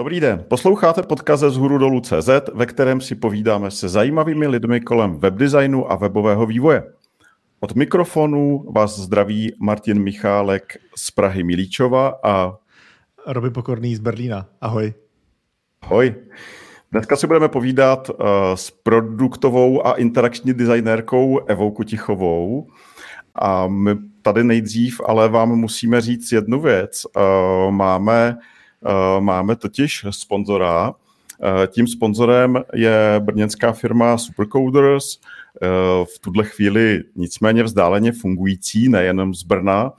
Dobrý den, posloucháte podcast z Huru dolů CZ, ve kterém si povídáme se zajímavými lidmi kolem webdesignu a webového vývoje. Od mikrofonu vás zdraví Martin Michálek z Prahy Milíčova a Roby Pokorný z Berlína. Ahoj. Ahoj. Dneska si budeme povídat uh, s produktovou a interakční designérkou Evou Kutichovou. A my tady nejdřív ale vám musíme říct jednu věc. Uh, máme Eh, máme totiž sponzora. Eh, tím sponzorem je brněnská firma Supercoders, eh, v tuhle chvíli nicméně vzdáleně fungující, nejenom z Brna.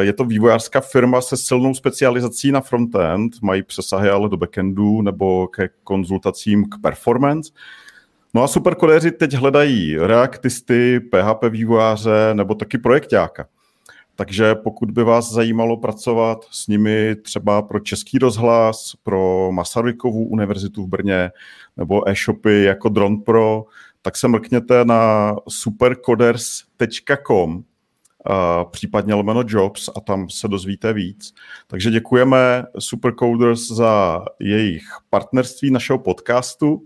Je to vývojářská firma se silnou specializací na frontend, mají přesahy ale do backendu nebo ke konzultacím k performance. No a superkodeři teď hledají reaktisty, PHP vývojáře nebo taky projektáka. Takže pokud by vás zajímalo pracovat s nimi třeba pro Český rozhlas, pro Masarykovu univerzitu v Brně nebo e-shopy jako Drone Pro, tak se mrkněte na supercoders.com, případně lomeno jobs a tam se dozvíte víc. Takže děkujeme Supercoders za jejich partnerství našeho podcastu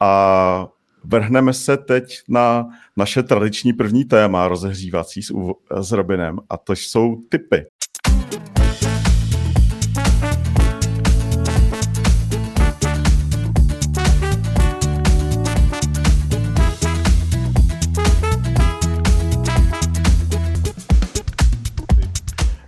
a vrhneme se teď na naše tradiční první téma rozehřívací s, s Robinem a to jsou typy.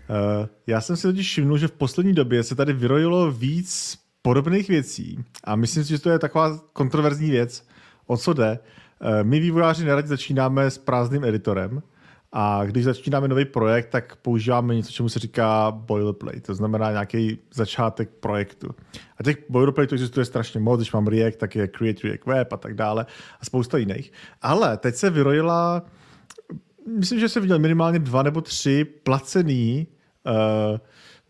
Uh, já jsem si totiž všiml, že v poslední době se tady vyrojilo víc podobných věcí a myslím si, že to je taková kontroverzní věc, o co jde. Eh, my vývojáři neradi začínáme s prázdným editorem a když začínáme nový projekt, tak používáme něco, čemu se říká boilerplate, to znamená nějaký začátek projektu. A těch boilerplate existuje strašně moc, když mám React, tak je Create React Web a tak dále a spousta jiných. Ale teď se vyrojila, myslím, že jsem viděl minimálně dva nebo tři placený uh,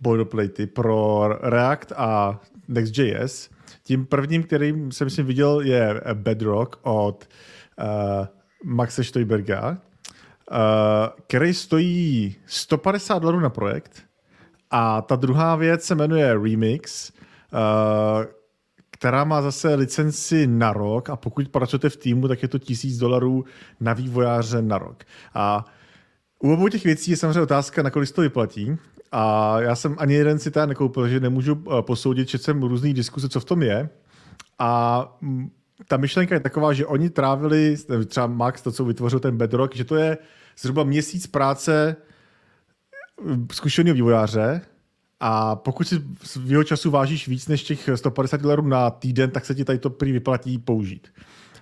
boilerplatey pro React a Next.js. Tím prvním, kterým jsem myslím viděl, je Bedrock od uh, Maxe Steuberga, uh, který stojí 150 dolarů na projekt. A ta druhá věc se jmenuje Remix, uh, která má zase licenci na rok a pokud pracujete v týmu, tak je to 1000 dolarů na vývojáře na rok. A u obou těch věcí je samozřejmě otázka, na kolik to vyplatí. A já jsem ani jeden si tady nekoupil, že nemůžu posoudit, že jsem různý diskuse, co v tom je. A ta myšlenka je taková, že oni trávili, třeba Max, to, co vytvořil ten Bedrock, že to je zhruba měsíc práce eh, zkušeného vývojáře a pokud si jeho času vážíš víc než těch 150 dolarů na týden, tak se ti tady to prý vyplatí použít.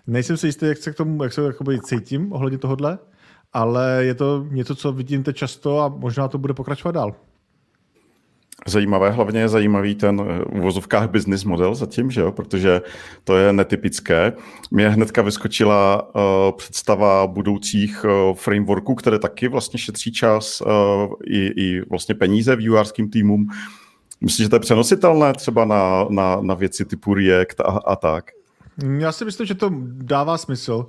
Nejsem si jistý, jak se k tomu jak se jakoby cítím ohledně tohohle, ale je to něco, co vidím teď často a možná to bude pokračovat dál. Zajímavé, hlavně je zajímavý ten eh, uvozovkách business model zatím, že jo? protože to je netypické. Mě hnedka vyskočila uh, představa budoucích uh, frameworků, které taky vlastně šetří čas uh, i, i vlastně peníze vývojářským týmům. Myslím, že to je přenositelné třeba na, na, na věci typu React a, a tak? Já si myslím, že to dává smysl.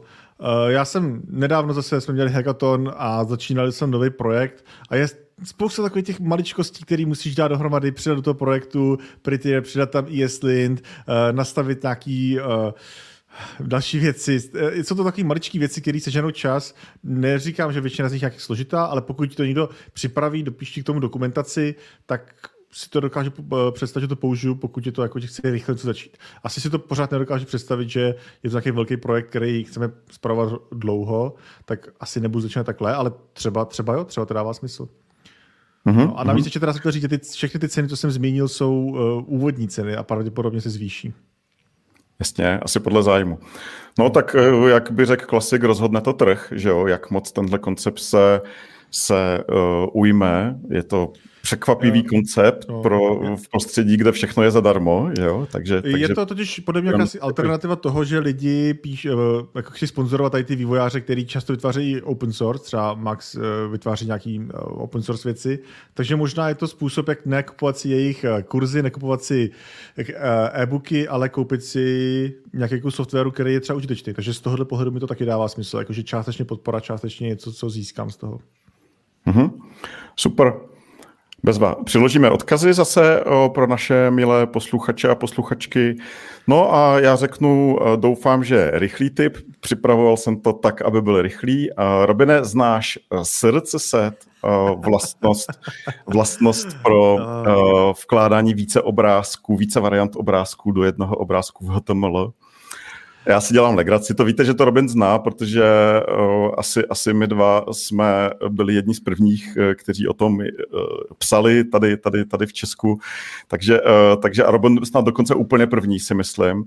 Já jsem nedávno zase jsme měli hackathon a začínali jsem nový projekt a je spousta takových těch maličkostí, které musíš dát dohromady, přidat do toho projektu, Prettier, přidat tam ESLint, uh, nastavit nějaký uh, další věci. Eh, jsou to takové maličké věci, které se ženou čas. Neříkám, že většina z nich je složitá, ale pokud to někdo připraví, dopíští k tomu dokumentaci, tak si to dokážu představit, že to použiju, pokud je to jako, že chci rychle něco začít. Asi si to pořád nedokážu představit, že je to takový velký projekt, který chceme zpravovat dlouho, tak asi nebudu začínat takhle, ale třeba, třeba jo, třeba to dává smysl. Mm-hmm. No a navíc ještě teda jsem chtěl říct, že ty, všechny ty ceny, co jsem zmínil, jsou uh, úvodní ceny a pravděpodobně se zvýší. Jasně, asi podle zájmu. No tak, eh, jak by řekl klasik, rozhodne to trh, že jo, jak moc tenhle koncept se, se uh, ujme. Je to překvapivý no, koncept no, pro v prostředí, kde všechno je zadarmo. Jo? Takže, takže... Je to totiž podle mě jakási alternativa toho, že lidi píš, eh, jako chci sponzorovat tady ty vývojáře, který často vytvářejí open source, třeba Max eh, vytváří nějaký eh, open source věci, takže možná je to způsob, jak nekupovat si jejich kurzy, nekupovat si e-booky, ale koupit si nějaký kus softwaru, který je třeba užitečný. Takže z tohohle pohledu mi to taky dává smysl, jakože částečně podpora, částečně něco, co získám z toho. Mm-hmm. Super. Bezva. Přiložíme odkazy zase pro naše milé posluchače a posluchačky. No a já řeknu, doufám, že rychlý tip. Připravoval jsem to tak, aby byl rychlý. Robine, znáš srdce set, vlastnost, vlastnost pro vkládání více obrázků, více variant obrázků do jednoho obrázku v HTML? Já si dělám legraci, to víte, že to Robin zná, protože uh, asi, asi my dva jsme byli jedni z prvních, uh, kteří o tom uh, psali tady, tady, tady v Česku, takže, uh, takže a Robin snad dokonce úplně první, si myslím. Uh,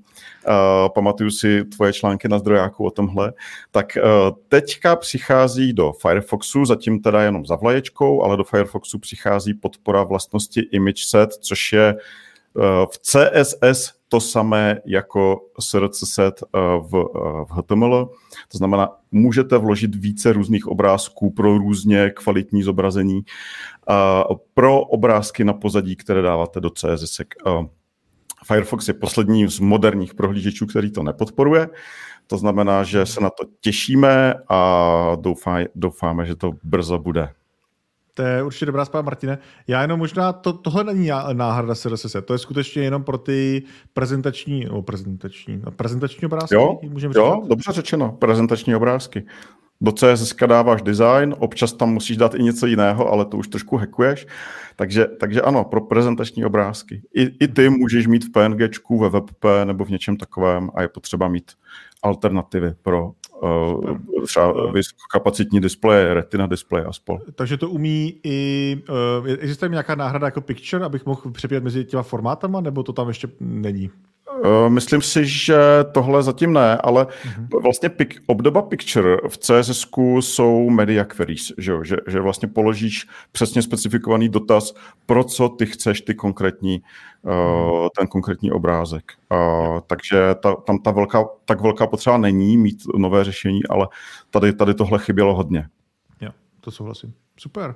pamatuju si tvoje články na zdrojáku o tomhle. Tak uh, teďka přichází do Firefoxu, zatím teda jenom za vlaječkou, ale do Firefoxu přichází podpora vlastnosti image set, což je v CSS to samé jako src set eh, v, eh, v HTML. To znamená, můžete vložit více různých obrázků pro různě kvalitní zobrazení, pro obrázky na pozadí, které dáváte do CSS. Firefox je poslední z moderních prohlížečů, který to nepodporuje. To znamená, že se na to těšíme a doufáme, že to brzo bude. To je určitě dobrá zpráva, Martine. Já jenom možná, to, tohle není náhrada CSS, to je skutečně jenom pro ty prezentační, o prezentační, prezentační obrázky? Jo, můžeme jo říkat? dobře řečeno, prezentační obrázky. Do CSS dáváš design, občas tam musíš dát i něco jiného, ale to už trošku hackuješ. Takže, takže ano, pro prezentační obrázky. I, I ty můžeš mít v PNGčku, ve WebP nebo v něčem takovém a je potřeba mít alternativy pro třeba vysokokapacitní displeje, retina displeje a spol. Takže to umí i, uh, existuje nějaká náhrada jako picture, abych mohl přepět mezi těma formátama, nebo to tam ještě není? Uh, myslím si, že tohle zatím ne, ale uh-huh. vlastně pik, obdoba picture v CSS jsou media queries, že, že, že vlastně položíš přesně specifikovaný dotaz, pro co ty chceš ty konkrétní, uh, ten konkrétní obrázek. Uh, takže ta, tam ta velká, tak velká potřeba není mít nové řešení, ale tady, tady tohle chybělo hodně. Jo, to souhlasím. Super.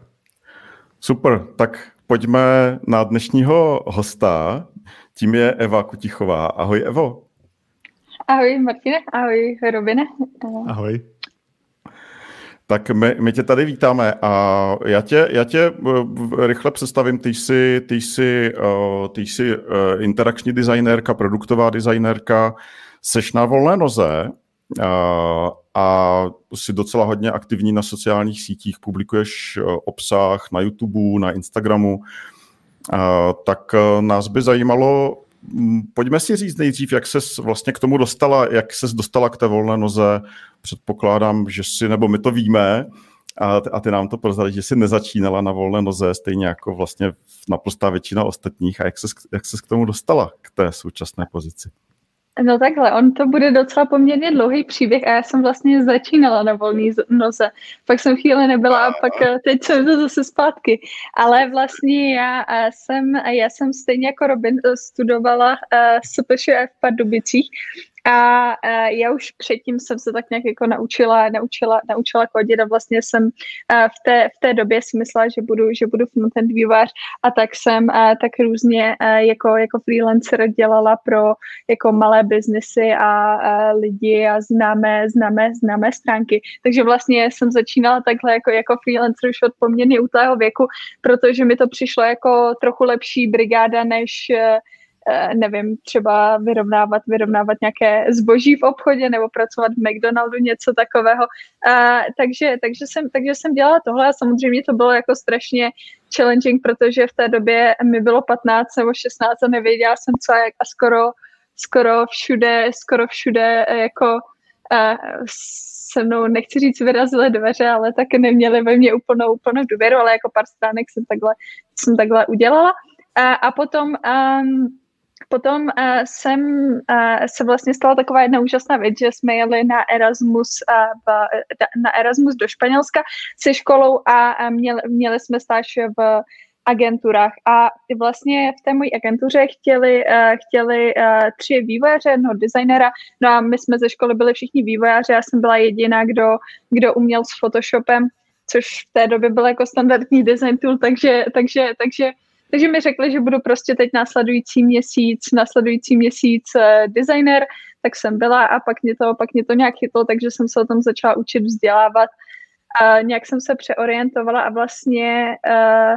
Super, tak pojďme na dnešního hosta. Tím je Eva Kutichová. Ahoj, Evo. Ahoj, Martine. Ahoj, Robine. Ahoj. Tak my, my tě tady vítáme a já tě, já tě eh, rychle představím. Ty jsi, ty jsi, uh, ty jsi uh, interakční designérka, produktová designérka, seš na volné noze a jsi docela hodně aktivní na sociálních sítích, publikuješ obsah na YouTube, na Instagramu. Tak nás by zajímalo, pojďme si říct nejdřív, jak ses vlastně k tomu dostala, jak ses dostala k té volné noze. Předpokládám, že si, nebo my to víme, a, a ty nám to prozradí, že jsi nezačínala na volné noze, stejně jako vlastně naprostá většina ostatních. A jak ses, jak ses k tomu dostala, k té současné pozici? No takhle, on to bude docela poměrně dlouhý příběh a já jsem vlastně začínala na volný noze. Pak jsem chvíli nebyla a pak eh, teď jsem to zase zpátky. Ale vlastně já eh, jsem, já jsem stejně jako Robin eh, studovala uh, SPŠF v Pardubicích a uh, já už předtím jsem se tak nějak jako naučila, naučila, naučila kodit a vlastně jsem uh, v, té, v té době si myslela, že budu, že budu frontend vývojář a tak jsem uh, tak různě jako, jako freelancer dělala pro jako malé biznesy a lidi a známé, známé, známé stránky. Takže vlastně jsem začínala takhle jako, jako freelancer už od poměrně útlého věku, protože mi to přišlo jako trochu lepší brigáda, než nevím, třeba vyrovnávat, vyrovnávat nějaké zboží v obchodě nebo pracovat v McDonaldu, něco takového. Uh, takže, takže, jsem, takže jsem dělala tohle a samozřejmě to bylo jako strašně challenging, protože v té době mi bylo 15 nebo 16 a nevěděla jsem co jak a skoro, skoro všude, skoro všude eh, jako se mnou, nechci říct, vyrazily dveře, ale tak neměly ve mně úplnou, úplnou důvěru, ale jako pár stránek jsem takhle, jsem takhle udělala. A, a potom um, Potom uh, jsem uh, se vlastně stala taková jedna úžasná věc, že jsme jeli na Erasmus, uh, v, na Erasmus do Španělska se školou a, měli, měli jsme stáž v agenturách. A vlastně v té mojí agentuře chtěli, uh, chtěli uh, tři vývojáře, jednoho designera, no a my jsme ze školy byli všichni vývojáři, já jsem byla jediná, kdo, kdo uměl s Photoshopem, což v té době byl jako standardní design tool, takže, takže, takže takže mi řekli, že budu prostě teď následující měsíc, následující měsíc uh, designer, tak jsem byla a pak mě to, pak mě to nějak chytlo, takže jsem se o tom začala učit, vzdělávat. Uh, nějak jsem se přeorientovala a vlastně uh,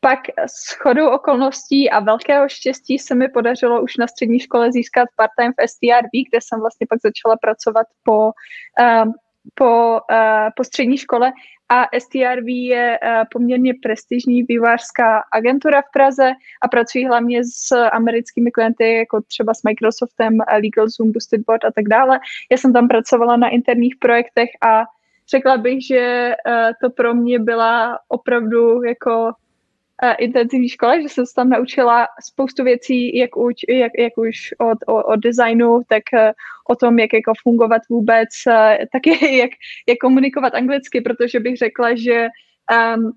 pak s chodou okolností a velkého štěstí se mi podařilo už na střední škole získat part-time v STRV, kde jsem vlastně pak začala pracovat po, uh, po, uh, po střední škole a STRV je uh, poměrně prestižní vývářská agentura v Praze a pracují hlavně s americkými klienty, jako třeba s Microsoftem, LegalZoom, Boosted Board a tak dále. Já jsem tam pracovala na interních projektech a řekla bych, že uh, to pro mě byla opravdu jako intenzivní škole, že jsem se tam naučila spoustu věcí, jak, uč, jak, jak už od, od, od designu, tak uh, o tom, jak jako fungovat vůbec, uh, taky jak, jak komunikovat anglicky, protože bych řekla, že um,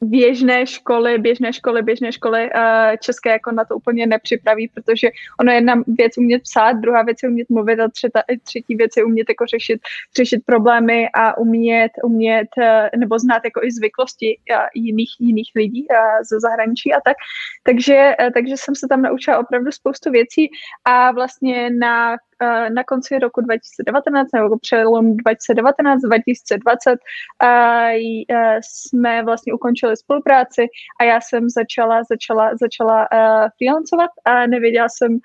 běžné školy, běžné školy, běžné školy uh, české jako na to úplně nepřipraví, protože ono je jedna věc umět psát, druhá věc je umět mluvit a třetí, třetí věc je umět jako řešit, řešit problémy a umět, umět uh, nebo znát jako i zvyklosti uh, jiných, jiných lidí ze zahraničí a tak. Takže, takže jsem se tam naučila opravdu spoustu věcí a vlastně na Eh, na konci roku 2019 nebo přelom 2019-2020 eh, jsme vlastně ukončili spolupráci a já jsem začala, začala, začala freelancovat a nevěděla jsem,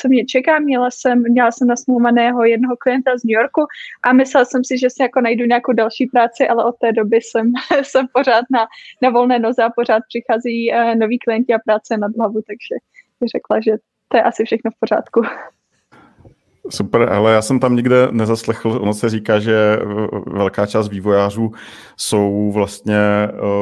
co mě čeká. Měla jsem, měla jsem nasmluvaného jednoho klienta z New Yorku a myslela jsem si, že si jako najdu nějakou další práci, ale od té doby jsem, jsem pořád na, na volné noze a pořád přichází noví klienti a práce nad hlavu, takže řekla, že to je asi všechno v pořádku. Super, ale já jsem tam nikde nezaslechl, ono se říká, že eh, velká část vývojářů jsou vlastně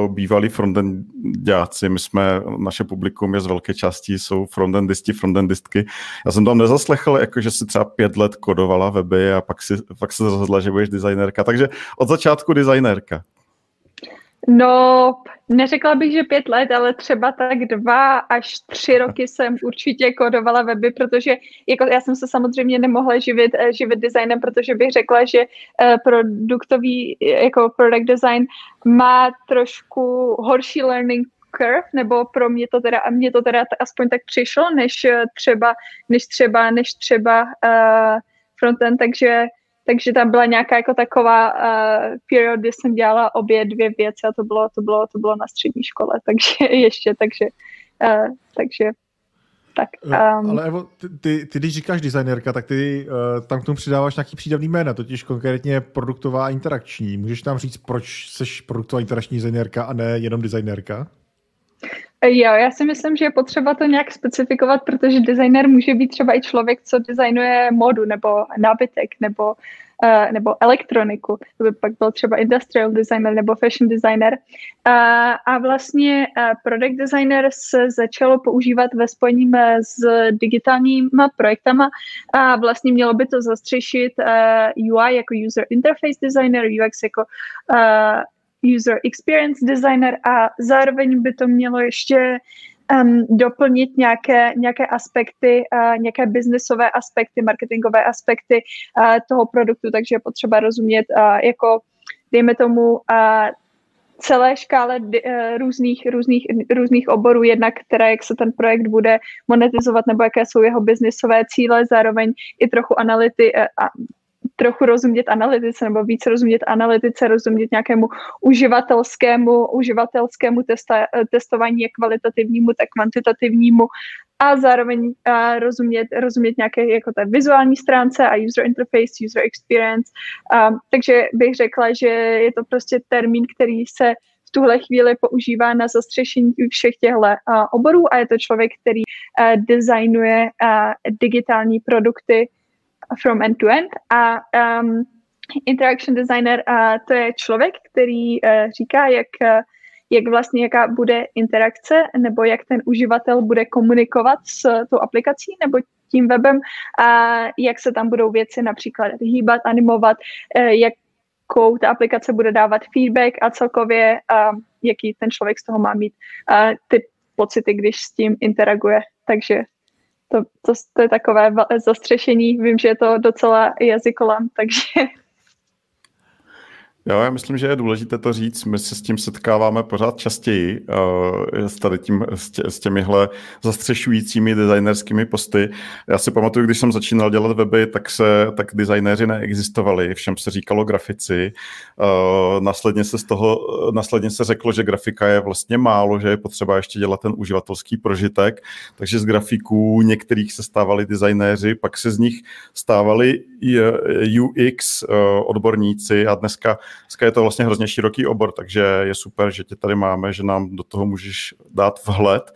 uh, bývalí frontendáci. My jsme, naše publikum je z velké části, jsou frontendisti, frontendistky. Já jsem tam nezaslechl, jako že si třeba pět let kodovala weby a pak, si, pak se rozhodla, že budeš designérka. Takže od začátku designérka. No, neřekla bych, že pět let, ale třeba tak dva až tři roky jsem určitě kodovala weby, protože jako já jsem se samozřejmě nemohla živit, eh, živit designem, protože bych řekla, že uh, produktový jako product design má trošku horší learning curve, nebo pro mě to teda, a mně to teda aspoň tak přišlo, než eh, třeba, než třeba, než třeba uh, frontend, takže takže tam byla nějaká jako taková uh, period, kdy jsem dělala obě dvě věci a to bylo, to bylo, to bylo na střední škole, takže ještě, takže, uh, takže tak. Um, Ale Evo, ty, ty, ty, když říkáš designérka, tak ty uh, tam k tomu přidáváš nějaký přídavný jména, totiž konkrétně produktová a interakční. Můžeš nám říct, proč jsi produktová interakční designérka a ne jenom designérka? Jo, já si myslím, že je potřeba to nějak specifikovat, protože designer může být třeba i člověk, co designuje modu nebo nábytek nebo, uh, nebo elektroniku. To by pak byl třeba industrial designer nebo fashion designer. Uh, a vlastně uh, product designer se začalo používat ve spojení s digitálními projektama a vlastně mělo by to zastřešit uh, UI jako user interface designer, UX jako uh, user experience designer a zároveň by to mělo ještě um, doplnit nějaké, nějaké aspekty, uh, nějaké biznesové aspekty, marketingové aspekty uh, toho produktu, takže je potřeba rozumět uh, jako, dejme tomu, uh, celé škále uh, různých, různých, různých oborů, jednak které, jak se ten projekt bude monetizovat, nebo jaké jsou jeho biznisové cíle, zároveň i trochu anality, uh, trochu rozumět analytice nebo víc rozumět analytice, rozumět nějakému uživatelskému, uživatelskému testa, testování, jak kvalitativnímu, tak kvantitativnímu. A zároveň uh, rozumět, rozumět nějaké jako té vizuální stránce a user interface, user experience. Uh, takže bych řekla, že je to prostě termín, který se v tuhle chvíli používá na zastřešení všech těchto oborů. A je to člověk, který designuje digitální produkty from end to end a um, interaction designer uh, to je člověk, který uh, říká, jak, uh, jak vlastně jaká bude interakce nebo jak ten uživatel bude komunikovat s tou aplikací nebo tím webem a jak se tam budou věci například hýbat, animovat, uh, jakou ta aplikace bude dávat feedback a celkově jaký ten člověk z toho má mít ty pocity, když s tím interaguje. Takže to, to, to je takové zastřešení. Vím, že je to docela jazykolam, takže... Jo, já myslím, že je důležité to říct. My se s tím setkáváme pořád častěji, uh, s, tady tím, s, tě, s těmihle zastřešujícími designerskými posty. Já si pamatuju, když jsem začínal dělat weby, tak se tak designéři neexistovali, všem se říkalo grafici. Uh, následně se z toho, následně se řeklo, že grafika je vlastně málo, že je potřeba ještě dělat ten uživatelský prožitek, takže z grafiků některých se stávali designéři, pak se z nich stávali UX uh, odborníci a dneska Dneska je to vlastně hrozně široký obor, takže je super, že tě tady máme, že nám do toho můžeš dát vhled.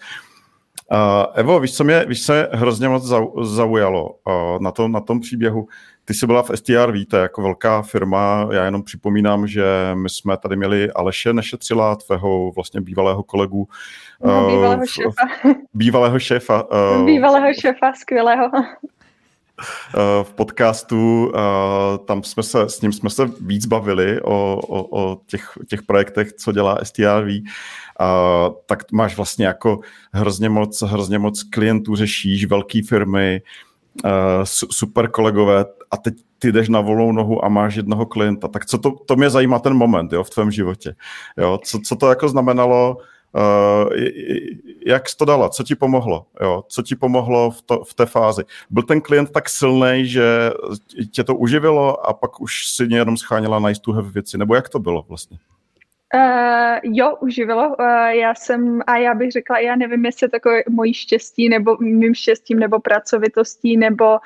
Uh, Evo, víš, co mě, víš, co mě hrozně moc zaujalo uh, na, tom, na tom příběhu? Ty jsi byla v STR, víte, jako velká firma. Já jenom připomínám, že my jsme tady měli Aleše Nešetřila, tvého vlastně bývalého kolegu. No, bývalého šéfa. Bývalého šéfa. Uh, bývalého šéfa, skvělého. Eh, v podcastu, eh, tam jsme se, s ním jsme se víc bavili o, o, o těch, těch projektech, co dělá STRV, Uh, tak máš vlastně jako hrozně moc, hrozně moc klientů řešíš, velké firmy, super kolegové a teď ty jdeš na volnou nohu a máš jednoho klienta. Tak co to, to mě zajímá ten moment jo, v tvém životě. Jo? Co, co to jako znamenalo Uh, jak jsi to dala, co ti pomohlo, jo? co ti pomohlo v, to, v té fázi. Byl ten klient tak silný, že tě to uživilo a pak už si jenom scháněla to have věci, nebo jak to bylo vlastně? Uh, jo, uživilo. Uh, já jsem, a já bych řekla, já nevím, jestli je takové mojí štěstí, nebo mým štěstím, nebo pracovitostí, nebo,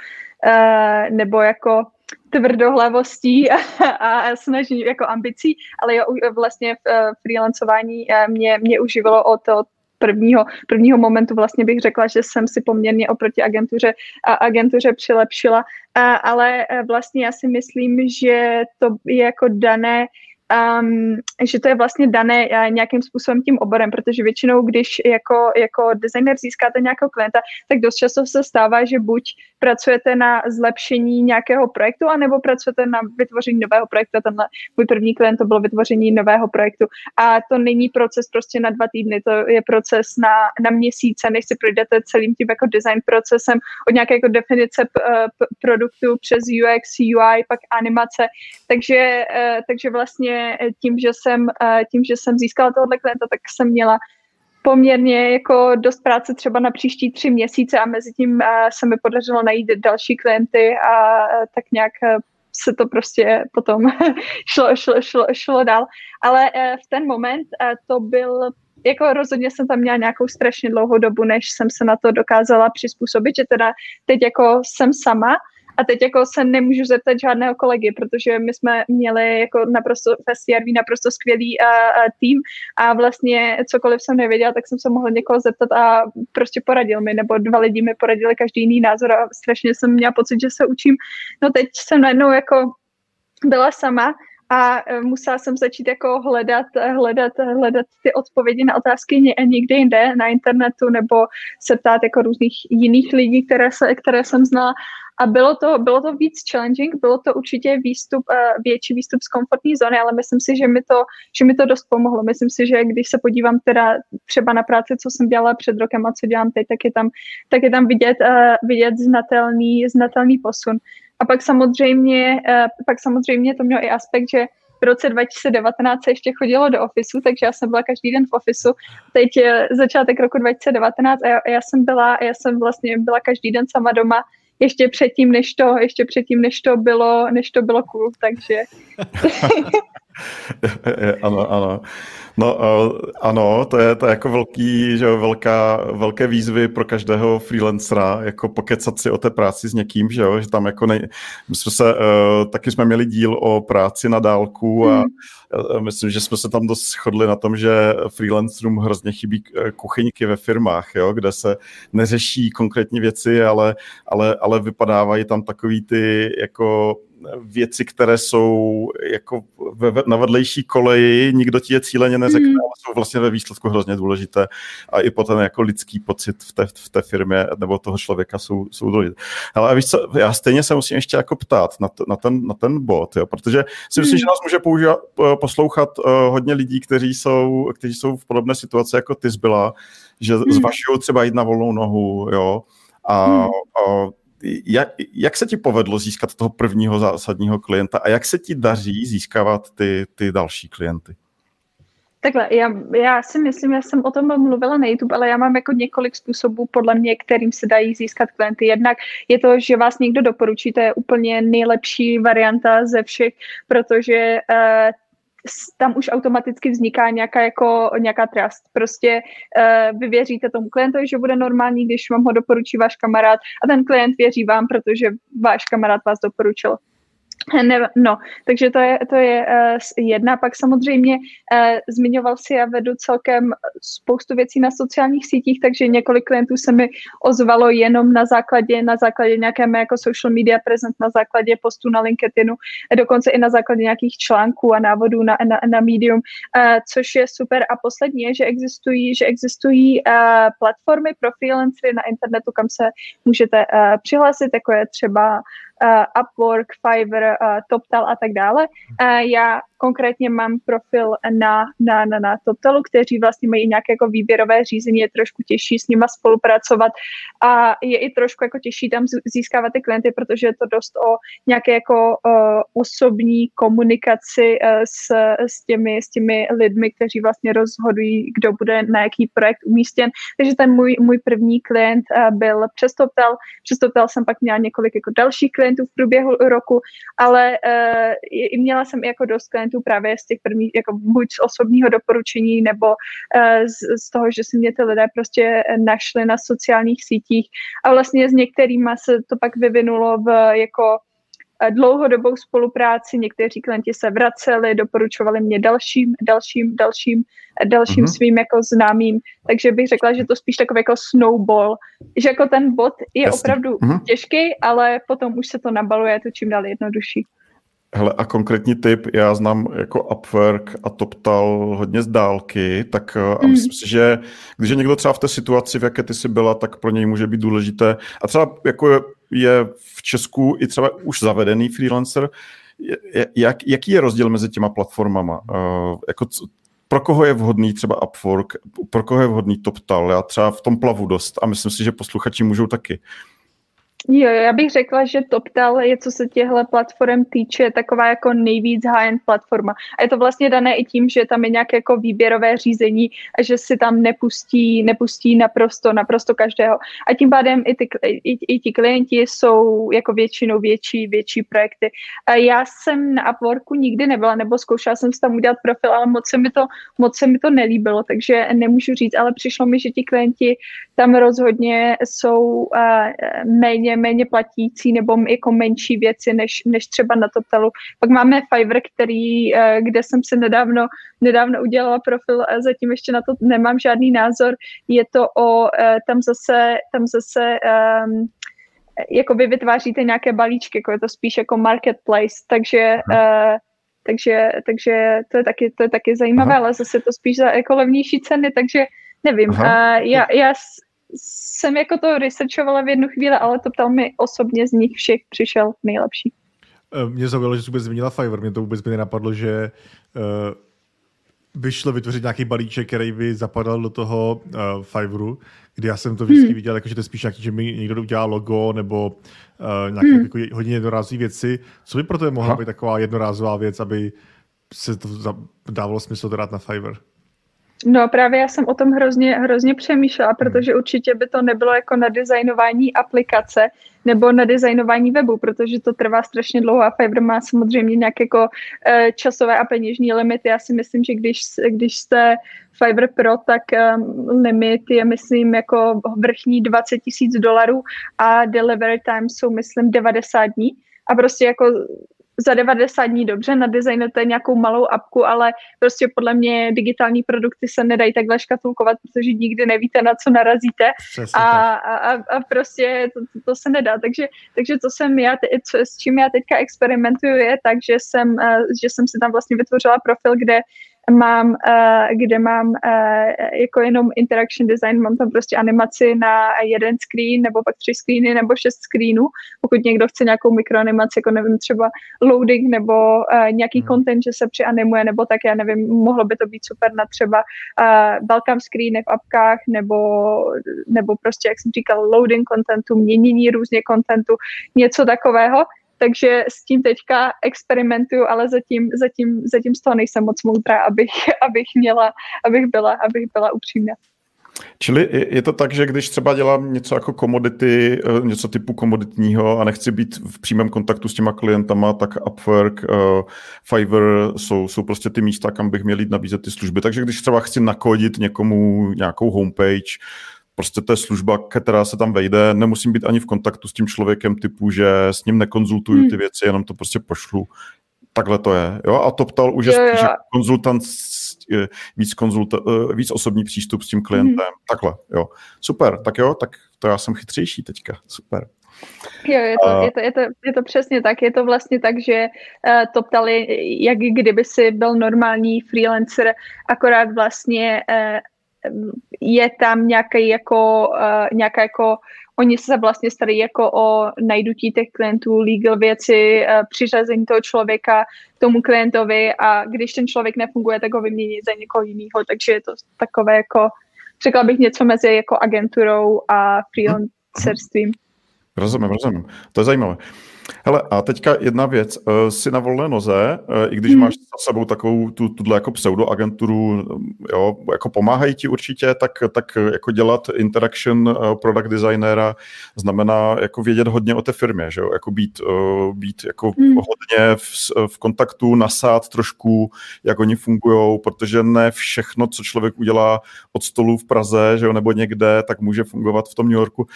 uh, nebo jako tvrdohlavostí a, a snaží jako ambicí, ale jo, vlastně v uh, freelancování uh, mě, mě uživilo od, od prvního, prvního momentu. Vlastně bych řekla, že jsem si poměrně oproti agentuře a agentuře přilepšila, a, ale uh, vlastně já si myslím, že to je jako dané um, že to je vlastně dané uh, nějakým způsobem tím oborem, protože většinou, když jako, jako designer získáte nějakého klienta, tak dost často se stává, že buď pracujete na zlepšení nějakého projektu, anebo pracujete na vytvoření nového projektu. Tenhle můj první klient to bylo vytvoření nového projektu. A to není proces prostě na dva týdny, to je proces na, na měsíce, než si projdete celým tím jako design procesem od nějaké jako definice p, p, produktu přes UX, UI, pak animace. Takže, uh, takže vlastně tím, že jsem, uh, tím, že jsem získala tohohle klienta, tak jsem měla poměrně jako dost práce třeba na příští tři měsíce a mezi tím uh, se mi podařilo najít další klienty a uh, tak nějak se to prostě potom šlo, šlo, šlo, šlo dál. Ale v ten moment to byl jako rozhodně jsem tam měla nějakou strašně dlouhou dobu, než jsem se na to dokázala přizpůsobit, že teda teď jako jsem sama a teď jako se nemůžu zeptat žádného kolegy, protože my jsme měli jako naprosto v naprosto skvělý uh, tým a vlastně cokoliv jsem nevěděla, tak jsem se mohla někoho zeptat a prostě poradil mi, nebo dva lidi mi poradili každý jiný názor a strašně jsem měla pocit, že se učím. No teď jsem najednou jako byla sama a musela jsem začít jako hledat, hledat, hledat ty odpovědi na otázky někde jinde na internetu nebo se ptát jako různých jiných lidí, které, se, které jsem znala a bylo to, bylo to víc challenging, bylo to určitě výstup, uh, větší výstup z komfortní zóny, ale myslím si, že mi, to, že mi to dost pomohlo. Myslím si, že když se podívám teda třeba na práci, co jsem dělala před rokem a co dělám teď, tak je tam, tak je tam vidět, uh, vidět znatelný, znatelný posun. A pak samozřejmě, uh, pak samozřejmě to mělo i aspekt, že v roce 2019 se ještě chodilo do ofisu, takže já jsem byla každý den v ofisu. Teď je začátek roku 2019 a já, já jsem byla, já jsem vlastně byla každý den sama doma, ještě předtím, než to, ještě předtím, než to bylo, než to bylo cool, takže... ano, ano. No uh, ano, to je, to je jako velký, že velká, velké výzvy pro každého freelancera, jako pokecat si o té práci s někým, že jo, že tam jako nej... My jsme se, uh, taky jsme měli díl o práci na dálku a hmm. myslím, že jsme se tam dost shodli na tom, že freelancerům hrozně chybí kuchyňky ve firmách, jo, kde se neřeší konkrétní věci, ale, ale, ale vypadávají tam takový ty jako věci, které jsou jako ve, na vedlejší koleji, nikdo ti je cíleně neřekne, mm. ale jsou vlastně ve výsledku hrozně důležité a i potom jako lidský pocit v té, v té firmě nebo toho člověka jsou, jsou důležité. Ale víš co, já stejně se musím ještě jako ptát na, t, na, ten, na ten bod, jo, protože si myslím, mm. že nás může používat, poslouchat uh, hodně lidí, kteří jsou, kteří jsou v podobné situaci, jako ty zbyla, že mm. zvažují třeba jít na volnou nohu, jo, a, mm. a jak, jak se ti povedlo získat toho prvního zásadního klienta a jak se ti daří získávat ty, ty další klienty? Takhle, já, já si myslím, já jsem o tom mluvila na YouTube, ale já mám jako několik způsobů, podle mě, kterým se dají získat klienty. Jednak je to, že vás někdo doporučí, to je úplně nejlepší varianta ze všech, protože uh, tam už automaticky vzniká nějaká, jako, nějaká trust. Prostě uh, vy věříte tomu klientovi, že bude normální, když vám ho doporučí váš kamarád a ten klient věří vám, protože váš kamarád vás doporučil. Ne, no, takže to je, to je uh, jedna. Pak samozřejmě uh, zmiňoval si, já vedu celkem spoustu věcí na sociálních sítích, takže několik klientů se mi ozvalo jenom na základě, na základě nějaké mé jako social media present, na základě postu na LinkedInu, dokonce i na základě nějakých článků a návodů na, na, na Medium, uh, což je super. A poslední je, že existují, že existují uh, platformy pro freelancery na internetu, kam se můžete uh, přihlásit, jako je třeba Upwork, Fiverr, uh, TopTal a tak dále. Uh, já konkrétně mám profil na, na, na, na TopTalu, kteří vlastně mají nějaké jako výběrové řízení, je trošku těžší s nima spolupracovat a je i trošku jako těžší tam získávat ty klienty, protože je to dost o nějaké jako uh, osobní komunikaci uh, s, s, těmi, s těmi lidmi, kteří vlastně rozhodují, kdo bude na jaký projekt umístěn. Takže ten můj, můj první klient uh, byl přes TopTal. Přes TopTal jsem pak měla několik jako dalších klientů v průběhu roku, ale uh, měla jsem i jako dost klientů klientů právě z těch prvních, jako buď z osobního doporučení, nebo uh, z, z toho, že si mě ty lidé prostě našli na sociálních sítích. A vlastně s některýma se to pak vyvinulo v jako eh, dlouhodobou spolupráci, někteří klienti se vraceli, doporučovali mě dalším, dalším, dalším, dalším mm-hmm. svým jako známým, takže bych řekla, že to spíš takový jako snowball, že jako ten bod je Jasně. opravdu mm-hmm. těžký, ale potom už se to nabaluje, to čím dál jednodušší. Hele, a konkrétní tip, já znám jako Upwork a TopTal hodně z dálky, tak mm. a myslím si, že když je někdo třeba v té situaci, v jaké ty jsi byla, tak pro něj může být důležité. A třeba jako je, v Česku i třeba už zavedený freelancer, jak, jaký je rozdíl mezi těma platformama? Uh, jako pro koho je vhodný třeba Upwork, pro koho je vhodný TopTal? Já třeba v tom plavu dost a myslím si, že posluchači můžou taky. Uh, Jo, já bych řekla, že TopTal je, co se těchto platform týče, taková jako nejvíc high-end platforma. A je to vlastně dané i tím, že tam je nějaké jako výběrové řízení a že si tam nepustí, nepustí naprosto, naprosto každého. A tím pádem i, ty, i, i ti klienti jsou jako většinou větší, větší projekty. A já jsem na Upworku nikdy nebyla, nebo zkoušela jsem si tam udělat profil, ale moc se mi to, moc se mi to nelíbilo, takže nemůžu říct, ale přišlo mi, že ti klienti tam rozhodně jsou uh, méně méně, méně platící nebo jako menší věci než, než třeba na Totelu. Pak máme Fiverr, který, eh, kde jsem si nedávno, nedávno udělala profil, a zatím ještě na to nemám žádný názor. Je to o, eh, tam zase, tam zase um, jako vy vytváříte nějaké balíčky, jako je to spíš jako marketplace, takže uh, takže, takže to je taky, to je taky zajímavé, Aha. ale zase to spíš za jako levnější ceny, takže nevím. Uh, já, já jsem jako to researchovala v jednu chvíli, ale to ptal mi osobně z nich všech přišel nejlepší. Eh, mě zaujalo, že jsi vůbec zmínila Fiverr. Mě to vůbec by nenapadlo, že uh, by šlo vytvořit nějaký balíček, který by zapadal do toho uh, Fiverru, kdy já jsem to vždycky hmm. viděl, jako, že to je spíš nějaký, že mi někdo udělá logo nebo uh, nějaké hmm. jako hodně jednorázové věci. Co by pro to mohla být taková jednorázová věc, aby se to dávalo smysl dát na Fiverr? No právě já jsem o tom hrozně, hrozně přemýšlela, hmm. protože určitě by to nebylo jako na designování aplikace nebo na designování webu, protože to trvá strašně dlouho a Fiverr má samozřejmě nějaké jako uh, časové a peněžní limity. Já si myslím, že když, když jste Fiverr Pro, tak um, limit je, myslím, jako vrchní 20 tisíc dolarů a delivery time jsou, myslím, 90 dní. A prostě jako za 90 dní dobře, nadizajnete nějakou malou apku, ale prostě podle mě digitální produkty se nedají takhle škatulkovat, protože nikdy nevíte, na co narazíte a, a, a prostě to, to, to se nedá. Takže, takže to jsem já, co, s čím já teďka experimentuju je tak, že jsem, eh, že jsem si tam vlastně vytvořila profil, kde mám, uh, kde mám uh, jako jenom interaction design, mám tam prostě animaci na jeden screen, nebo pak tři screeny, nebo šest screenů. Pokud někdo chce nějakou mikroanimaci, jako nevím, třeba loading, nebo uh, nějaký hmm. content, že se přianimuje, nebo tak, já nevím, mohlo by to být super na třeba uh, welcome screeny v apkách, nebo, nebo prostě, jak jsem říkal, loading contentu, měnění různě contentu, něco takového takže s tím teďka experimentuju, ale zatím, zatím, zatím z toho nejsem moc moudrá, abych, abych měla, abych byla, abych byla upřímná. Čili je to tak, že když třeba dělám něco jako komodity, eh, něco typu komoditního a nechci být v přímém kontaktu s těma klientama, tak Upwork, uh, Fiverr jsou, jsou prostě ty místa, kam bych měl jít nabízet ty služby. Takže když třeba chci nakodit někomu nějakou homepage, prostě to je služba, která se tam vejde, nemusím být ani v kontaktu s tím člověkem typu, že s ním nekonzultuju hmm. ty věci, jenom to prostě pošlu. Takhle to je. Jo? A to ptal už, je spíš konzultant víc, konzulta, eh, víc osobní přístup s tím klientem. Hmm. Takhle, jo. Super, tak jo, tak to já jsem chytřejší teďka. Super. Jo, je to, je, to, je, to, je to přesně tak. Je to vlastně tak, že uh, to ptali, jak kdyby si byl normální freelancer, akorát vlastně uh, je tam nějaký jako, uh, nějaká jako Oni se vlastně starají jako o najdutí těch klientů, legal věci, uh, přiřazení toho člověka tomu klientovi a když ten člověk nefunguje, tak ho vymění za někoho jiného, takže je to takové jako, řekla bych něco mezi jako agenturou a freelancerstvím. Rozumím, rozumím. To je zajímavé. Hele, a teďka jedna věc. Eh, jsi na volné noze, eh, i když hmm. máš za sebou takovou tu, tuhle jako pseudoagenturu, jo, jako pomáhají ti určitě, tak, tak jako dělat interaction eh, product designera znamená jako vědět hodně o té firmě, že jo, jako být, být jako hmm. hodně v, v kontaktu, nasát trošku, jak oni fungují, protože ne všechno, co člověk udělá od stolu v Praze, že jo, nebo někde, tak může fungovat v tom New Yorku.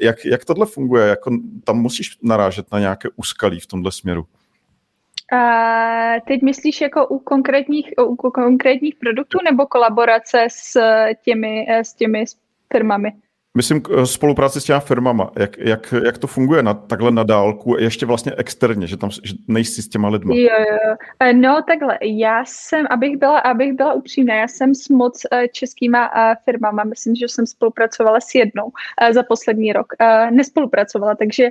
Jak, jak tohle funguje? Jako, tam musíš narážet na nějaké úskalí v tomhle směru? A teď myslíš jako u konkrétních, u konkrétních produktů nebo kolaborace s těmi, s těmi firmami? Myslím eh, spolupráci s těma firmama, jak, jak, jak to funguje na, takhle na dálku, ještě vlastně externě, že tam že nejsi s těma lidma. Jo, jo. Eh, no takhle, já jsem, abych byla, abych byla upřímná, já jsem s moc eh, českýma firmama, myslím, že jsem spolupracovala s jednou za poslední rok. Nespolupracovala, takže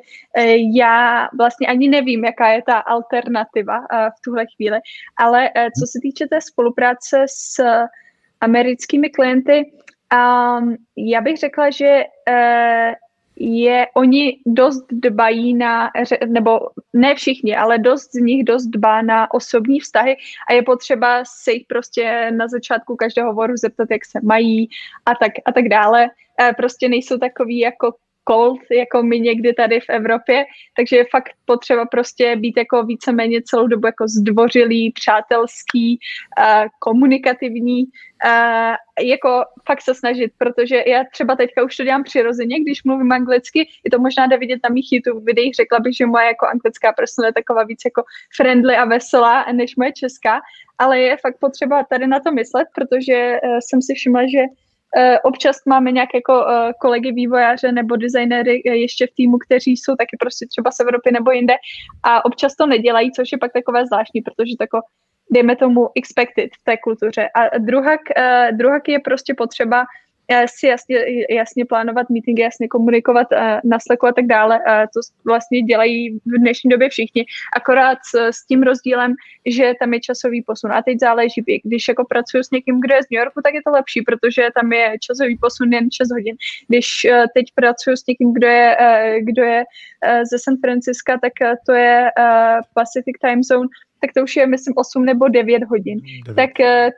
já vlastně ani nevím, jaká je ta alternativa v tuhle chvíli, ale co se týče té spolupráce s americkými klienty, Um, já bych řekla, že uh, je, oni dost dbají na, nebo ne všichni, ale dost z nich dost dbá na osobní vztahy a je potřeba se jich prostě na začátku každého hovoru zeptat, jak se mají a tak, a tak dále. Uh, prostě nejsou takový jako cold, jako my někdy tady v Evropě, takže je fakt potřeba prostě být jako víceméně celou dobu jako zdvořilý, přátelský, uh, komunikativní, uh, jako fakt se snažit, protože já třeba teďka už to dělám přirozeně, když mluvím anglicky, je to možná jde vidět na mých YouTube videích, řekla bych, že moje jako anglická persona je taková víc jako friendly a veselá než moje česká, ale je fakt potřeba tady na to myslet, protože uh, jsem si všimla, že Eh, občas máme nějaké jako eh, kolegy vývojáře nebo designéry eh, ještě v týmu, kteří jsou taky prostě třeba z Evropy nebo jinde a občas to nedělají, což je pak takové zvláštní, protože tako dejme tomu expected v té kultuře. A druhak, druhak je prostě potřeba si jasně, jasně plánovat meetingy, jasně komunikovat na Slacku a tak dále. To vlastně dělají v dnešní době všichni, akorát s, s tím rozdílem, že tam je časový posun. A teď záleží, když jako pracuji s někým, kdo je z New Yorku, tak je to lepší, protože tam je časový posun jen 6 hodin. Když e, teď pracuji s někým, kdo je, kdo je ze San Francisca, tak to je Pacific Time Zone, tak to už je, myslím, 8 nebo 9 hodin. 9. Tak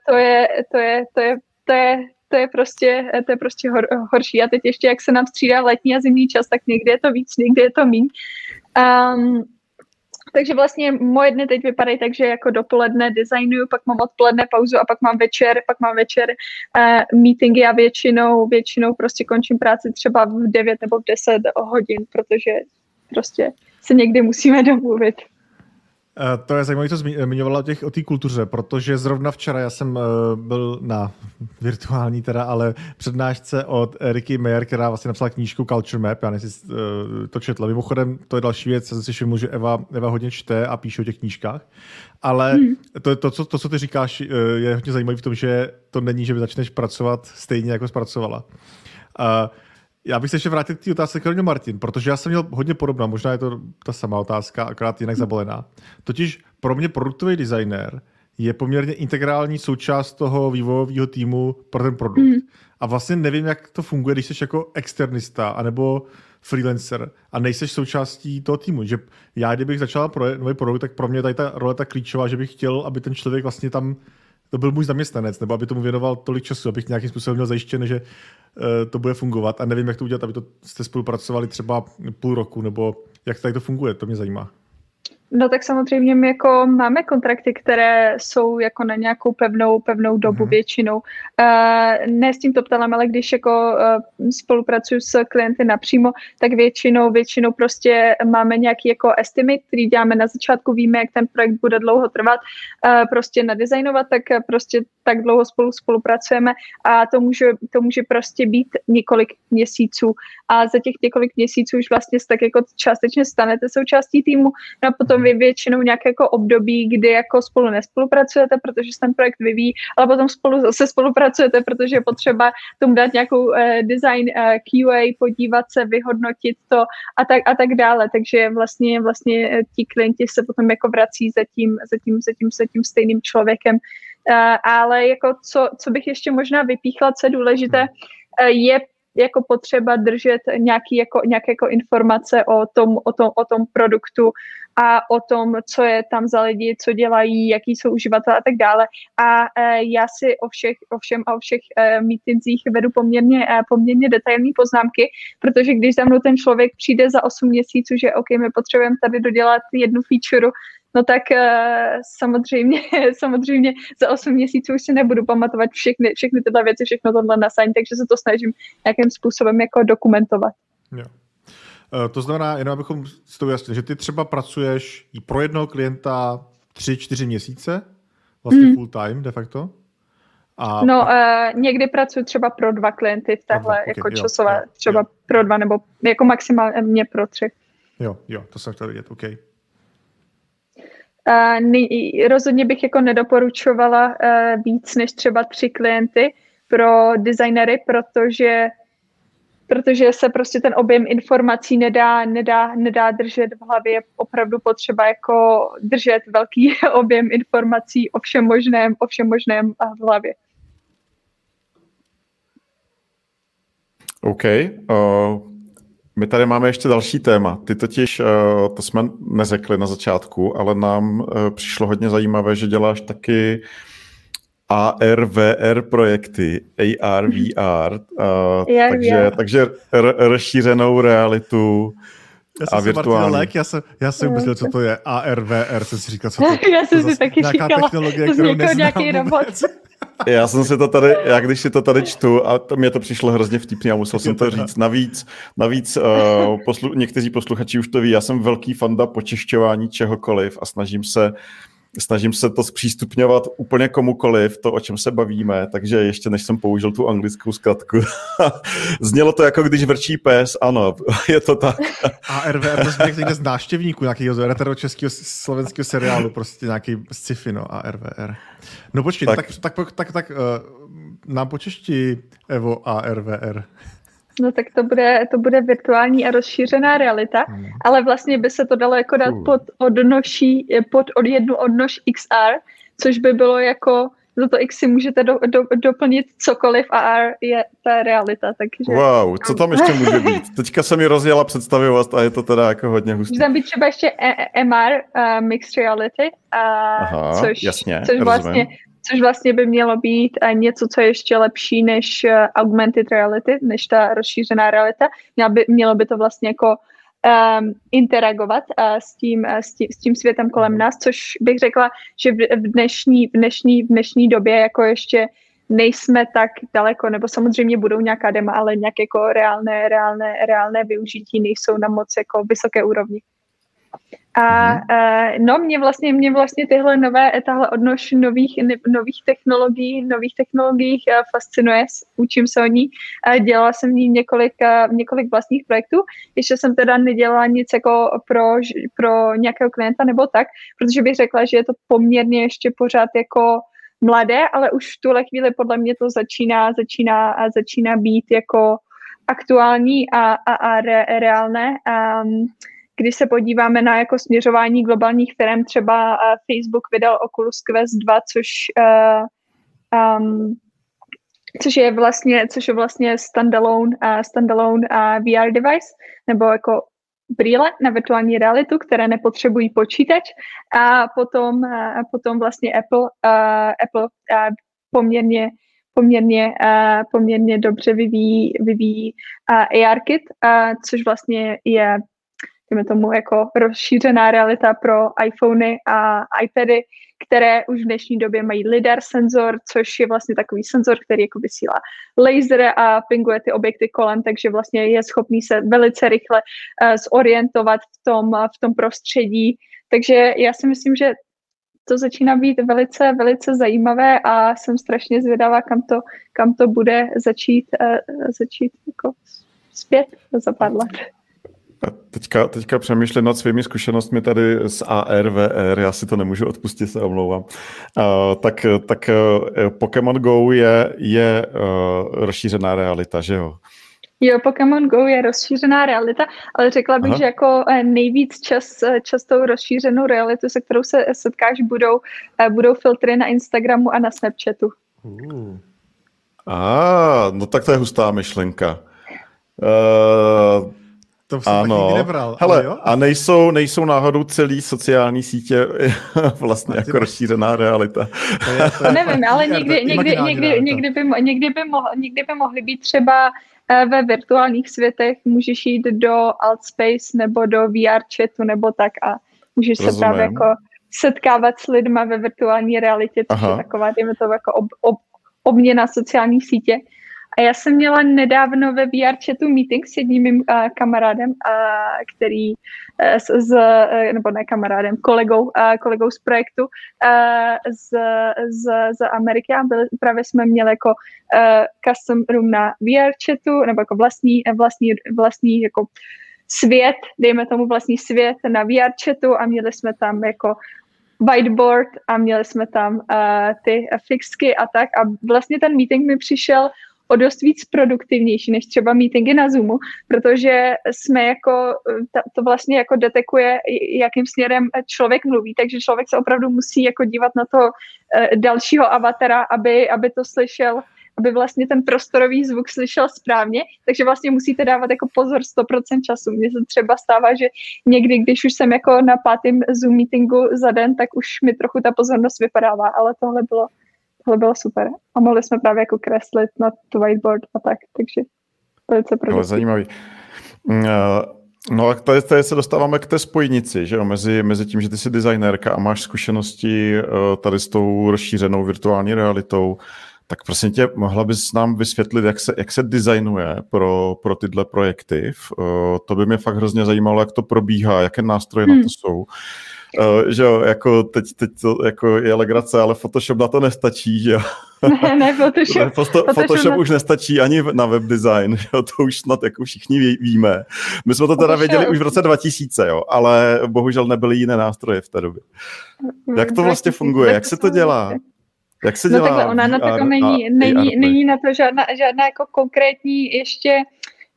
to je, to je, to je, to je to je prostě, to je prostě hor, horší. A teď ještě, jak se nám střídá letní a zimní čas, tak někdy je to víc, někdy je to míň. Um, takže vlastně moje dny teď vypadají tak, že jako dopoledne designuju, pak mám odpoledne pauzu a pak mám večer, pak mám večer uh, meetingy a většinou, většinou prostě končím práci třeba v 9 nebo v 10 hodin, protože prostě se někdy musíme domluvit. Eh, to je zajímavé, co zmiňovala o té o kultuře, protože zrovna včera já jsem eh, byl na virtuální teda, ale přednášce od Eriky Mayer, která vlastně napsala knížku Culture Map, já nejsi eh, to četla. Mimochodem, to je další věc, jsem si všiml, že Eva, Eva hodně čte a píše o těch knížkách, ale hmm. to, to, co, to, co ty říkáš, je hodně zajímavé v tom, že to není, že začneš pracovat stejně, jako zpracovala. Uh, já bych se ještě vrátil k té otázce Karolina Martin, protože já jsem měl hodně podobná, možná je to ta samá otázka, akorát jinak zabolená. Totiž pro mě produktový designer je poměrně integrální součást toho vývojového týmu pro ten produkt. Mm. A vlastně nevím, jak to funguje, když jsi jako externista anebo freelancer a nejseš součástí toho týmu. Že já, kdybych začal pro nový produkt, tak pro mě tady ta role tak klíčová, že bych chtěl, aby ten člověk vlastně tam to byl můj zaměstnanec, nebo aby tomu věnoval tolik času, abych nějakým způsobem měl zajištěné, že uh, to bude fungovat. A nevím, jak to udělat, aby to jste spolupracovali třeba půl roku, nebo jak tady to funguje, to mě zajímá. No tak samozřejmě my jako máme kontrakty, které jsou jako na nějakou pevnou, pevnou dobu mm-hmm. většinou. Uh, ne s tímto ptalem, ale když jako uh, spolupracuju s klienty napřímo, tak většinou, většinou prostě máme nějaký jako estimate, který děláme na začátku, víme, jak ten projekt bude dlouho trvat, uh, prostě nadizajnovat, tak prostě tak dlouho spolu spolupracujeme a to může, to může prostě být několik měsíců a za těch několik měsíců už vlastně tak jako částečně stanete součástí týmu no a potom vy většinou nějaké jako období, kdy jako spolu nespolupracujete, protože se ten projekt vyvíjí, ale potom spolu zase spolupracujete, protože je potřeba tomu dát nějakou uh, design eh, QA, podívat se, vyhodnotit to a tak, a tak dále. Takže vlastně, vlastně eh, ti klienti se potom jako vrací za tím, za tím, za tím, za tím stejným člověkem. Uh, ale jako co, co bych ještě možná vypíchla, co je důležité, uh, je jako potřeba držet nějaký jako, nějaké jako informace o tom, o, tom, o tom produktu a o tom, co je tam za lidi, co dělají, jaký jsou uživatelé a tak dále. A e, já si o všech, o všem a o všech e, meetingsích vedu poměrně, e, poměrně detailní poznámky, protože když za mnou ten člověk přijde za 8 měsíců, že OK, my potřebujeme tady dodělat jednu feature, no tak uh, samozřejmě, samozřejmě za 8 měsíců už si nebudu pamatovat všechny, všechny tyhle věci, všechno tohle nasadit, takže se to snažím nějakým způsobem jako dokumentovat. Jo. Uh, to znamená, jenom abychom si to ujasnili, že ty třeba pracuješ i pro jednoho klienta 3-4 měsíce, vlastně hmm. full time de facto? A no, uh, někdy pracuji třeba pro dva klienty v téhle okay, jako časové, jo, třeba jo. pro dva nebo jako maximálně pro tři. Jo, jo, to jsem chtěl vidět, OK. Rozhodně bych jako nedoporučovala uh, víc než třeba tři klienty pro designery, protože protože se prostě ten objem informací nedá, nedá, nedá držet v hlavě. Je opravdu potřeba jako držet velký objem informací o všem možném, o všem možném v hlavě. OK. Uh, my tady máme ještě další téma. Ty totiž, uh, to jsme neřekli na začátku, ale nám uh, přišlo hodně zajímavé, že děláš taky AR, VR projekty, AR, VR, uh, AR, takže, VR. takže r- rozšířenou realitu já jsem a virtuální. Lék, já jsem, já jsem myslel, co to je AR, VR, jsem si říkal, co to je. Já jsem si taky říkala, technologie, kterou nějaký robot. Já jsem si to tady, já když si to tady čtu, a to, mě to přišlo hrozně vtipně a musel jsem to říct. Navíc, navíc uh, poslu, někteří posluchači už to ví, já jsem velký fanda počešťování čehokoliv a snažím se snažím se to zpřístupňovat úplně komukoliv, to, o čem se bavíme, takže ještě než jsem použil tu anglickou zkratku. Znělo to jako když vrčí pes, ano, je to tak. A RVR, to jsme někde z náštěvníků nějakého retro českého slovenského seriálu, prostě nějaký sci-fi, no, a RVR. No počkej, tak, tak, tak, tak, tak uh, nám počešti Evo a RVR. No tak to bude, to bude virtuální a rozšířená realita, hmm. ale vlastně by se to dalo jako dát pod odnoší, pod od jednu odnož XR, což by bylo jako za to X si můžete do, do, doplnit cokoliv a R je ta realita. Takže... Wow, co tam ještě může být? Teďka se mi rozjela představivost a je to teda jako hodně hustý. Může tam být třeba ještě e- MR, uh, Mixed Reality, uh, Aha, což, jasně, což vlastně což vlastně by mělo být eh, něco, co je ještě lepší než eh, augmented reality, než ta rozšířená realita. Mělo by, mělo by to vlastně jako um, interagovat uh, s, tím, uh, s, tím, s tím světem kolem nás, což bych řekla, že v, v, dnešní, v, dnešní, v dnešní době jako ještě nejsme tak daleko, nebo samozřejmě budou nějaká dema, ale nějaké jako reálné, reálné, reálné využití nejsou na moc jako vysoké úrovni. A uh, no, mě vlastně, mě vlastně tyhle nové, tahle odnož nových, nových technologií, nových technologií uh, fascinuje, učím se o ní. Uh, dělala jsem v ní několik, uh, několik vlastních projektů. Ještě jsem teda nedělala nic jako pro, pro nějakého klienta nebo tak, protože bych řekla, že je to poměrně ještě pořád jako mladé, ale už v tuhle chvíli podle mě to začíná, začíná, začíná být jako aktuální a, a, a re, reálné. Um, když se podíváme na jako směřování globálních firm, třeba uh, Facebook vydal Oculus Quest 2, což, uh, um, což je vlastně, což je vlastně standalone, uh, standalone uh, VR device, nebo jako brýle na virtuální realitu, které nepotřebují počítač. A potom, a potom vlastně Apple, uh, Apple uh, poměrně poměrně, uh, poměrně dobře vyvíjí, vyvíjí uh, ARKit, uh, což vlastně je dejme tomu jako rozšířená realita pro iPhony a iPady, které už v dnešní době mají LIDAR senzor, což je vlastně takový senzor, který jako vysílá laser a pinguje ty objekty kolem, takže vlastně je schopný se velice rychle uh, zorientovat v tom, uh, v tom prostředí. Takže já si myslím, že to začíná být velice, velice zajímavé a jsem strašně zvědavá, kam to, kam to bude začít, uh, začít jako zpět za pár let. Teďka, teďka přemýšlím nad svými zkušenostmi tady z AR, VR, já si to nemůžu odpustit, se omlouvám. Uh, tak tak uh, Pokémon Go je, je uh, rozšířená realita, že jo? Jo, Pokémon Go je rozšířená realita, ale řekla bych, Aha. že jako nejvíc čas, častou rozšířenou realitu, se kterou se setkáš, budou, budou filtry na Instagramu a na Snapchatu. Uh. A, no tak to je hustá myšlenka. Uh, to jsem ano. nikdy nebral. Hele, jo? a nejsou, nejsou náhodou celý sociální sítě vlastně jako ty rozšířená realita. To, je, to, je nevím, ale někdy, někdy, někdy, někdy, by, někdy, by mohly, někdy by mohly být třeba eh, ve virtuálních světech, můžeš jít do Altspace nebo do VR chatu nebo tak a můžeš Rozumím. se právě jako setkávat s lidma ve virtuální realitě, což Aha. je taková, dejme to jako ob, ob, obměna sociálních sítě. A já jsem měla nedávno ve VR chatu meeting s jedním mým uh, kamarádem, uh, který uh, z, z, uh, nebo ne kamarádem, kolegou, uh, kolegou z projektu uh, z, z, z Ameriky. A byli, právě jsme měli jako uh, custom room na VR chatu, nebo jako vlastní, vlastní, vlastní jako svět, dejme tomu vlastní svět na VR chatu. A měli jsme tam jako whiteboard a měli jsme tam uh, ty fixky a tak. A vlastně ten meeting mi přišel o dost víc produktivnější než třeba meetingy na Zoomu, protože jsme jako, to vlastně jako detekuje, jakým směrem člověk mluví, takže člověk se opravdu musí jako dívat na toho eh, dalšího avatara, aby, aby to slyšel aby vlastně ten prostorový zvuk slyšel správně, takže vlastně musíte dávat jako pozor 100% času. Mně se třeba stává, že někdy, když už jsem jako na pátém Zoom meetingu za den, tak už mi trochu ta pozornost vypadává, ale tohle bylo tohle bylo super. A mohli jsme právě jako kreslit na tu whiteboard a tak, takže velice produktivní. zajímavý. Mm, eh, no a tady, tady se dostáváme k té spojnici, že jo, mezi, mezi tím, že ty jsi designérka a máš zkušenosti eh, tady s tou rozšířenou virtuální realitou, tak prosím tě, mohla bys nám vysvětlit, jak se, jak se designuje pro, pro tyhle projekty? Eh, to by mě fakt hrozně zajímalo, jak to probíhá, jaké nástroje hmm. na to jsou. Uh, že jo, jako teď, teď to jako je legrace, ale Photoshop na to nestačí, že jo. Ne, ne, Photoshop. Ne, Photoshop, Photoshop na... už nestačí ani na web design, že jo, to už snad jako všichni ví, víme. My jsme to teda Photoshop. věděli už v roce 2000, jo, ale bohužel nebyly jiné nástroje v té době. Jak to vlastně funguje, jak se to dělá? Jak se dělá? No takhle, ona na to není, není, není na to žádná, žádná jako konkrétní ještě,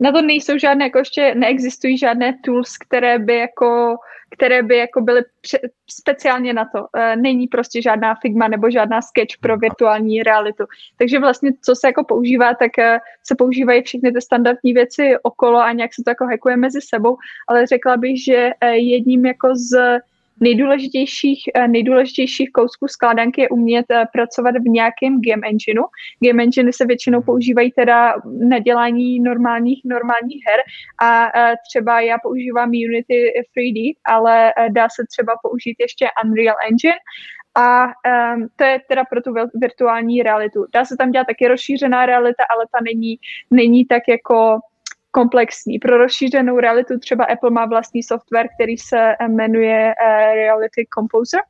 na to nejsou žádné, jako ještě neexistují žádné tools, které by jako které by jako byly speciálně na to. E, není prostě žádná Figma nebo žádná sketch pro virtuální realitu. Takže vlastně, co se jako používá, tak e, se používají všechny ty standardní věci okolo a nějak se to jako hackuje mezi sebou, ale řekla bych, že e, jedním jako z nejdůležitějších, eh, nejdůležitějších kousků skládanky je umět eh, pracovat v nějakém game engineu. Game engine se většinou používají teda na dělání normálních, normálních her a eh, třeba já používám Unity 3D, ale dá se třeba použít ještě Unreal Engine a um, to je teda pro tu virtuální realitu. Dá se tam dělat taky rozšířená realita, ale ta není, není tak jako komplexní. Pro rozšířenou realitu třeba Apple má vlastní software, který se jmenuje uh, Reality Composer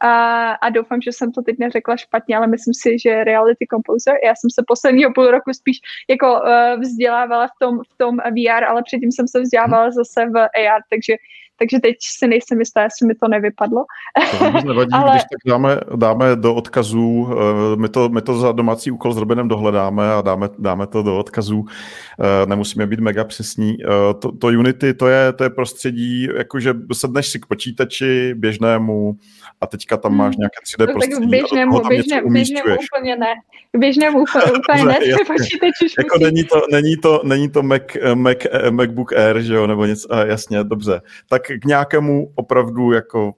a, a doufám, že jsem to teď neřekla špatně, ale myslím si, že Reality Composer, já jsem se posledního půl roku spíš jako uh, vzdělávala v tom, v tom VR, ale předtím jsem se vzdělávala zase v AR, takže takže teď si nejsem jistá, jestli mi to nevypadlo. To vůbec nevadí, Ale... když tak dáme, dáme do odkazů, eh, my to, my to za domácí úkol s Robinem dohledáme a dáme, dáme to do odkazů, eh, nemusíme být mega přesní. Eh, to, to Unity, to je, to je prostředí, jakože sedneš si k počítači běžnému a teďka tam máš hmm. nějaké 3D prostředí. Tak běžnému, běžné, běžnému úplně ne. Běžnému úplně ne, počítači jako není to, není to, není to Mac, Mac, MacBook Air, že jo, nebo něco, jasně, dobře. Tak k nějakému opravdu jako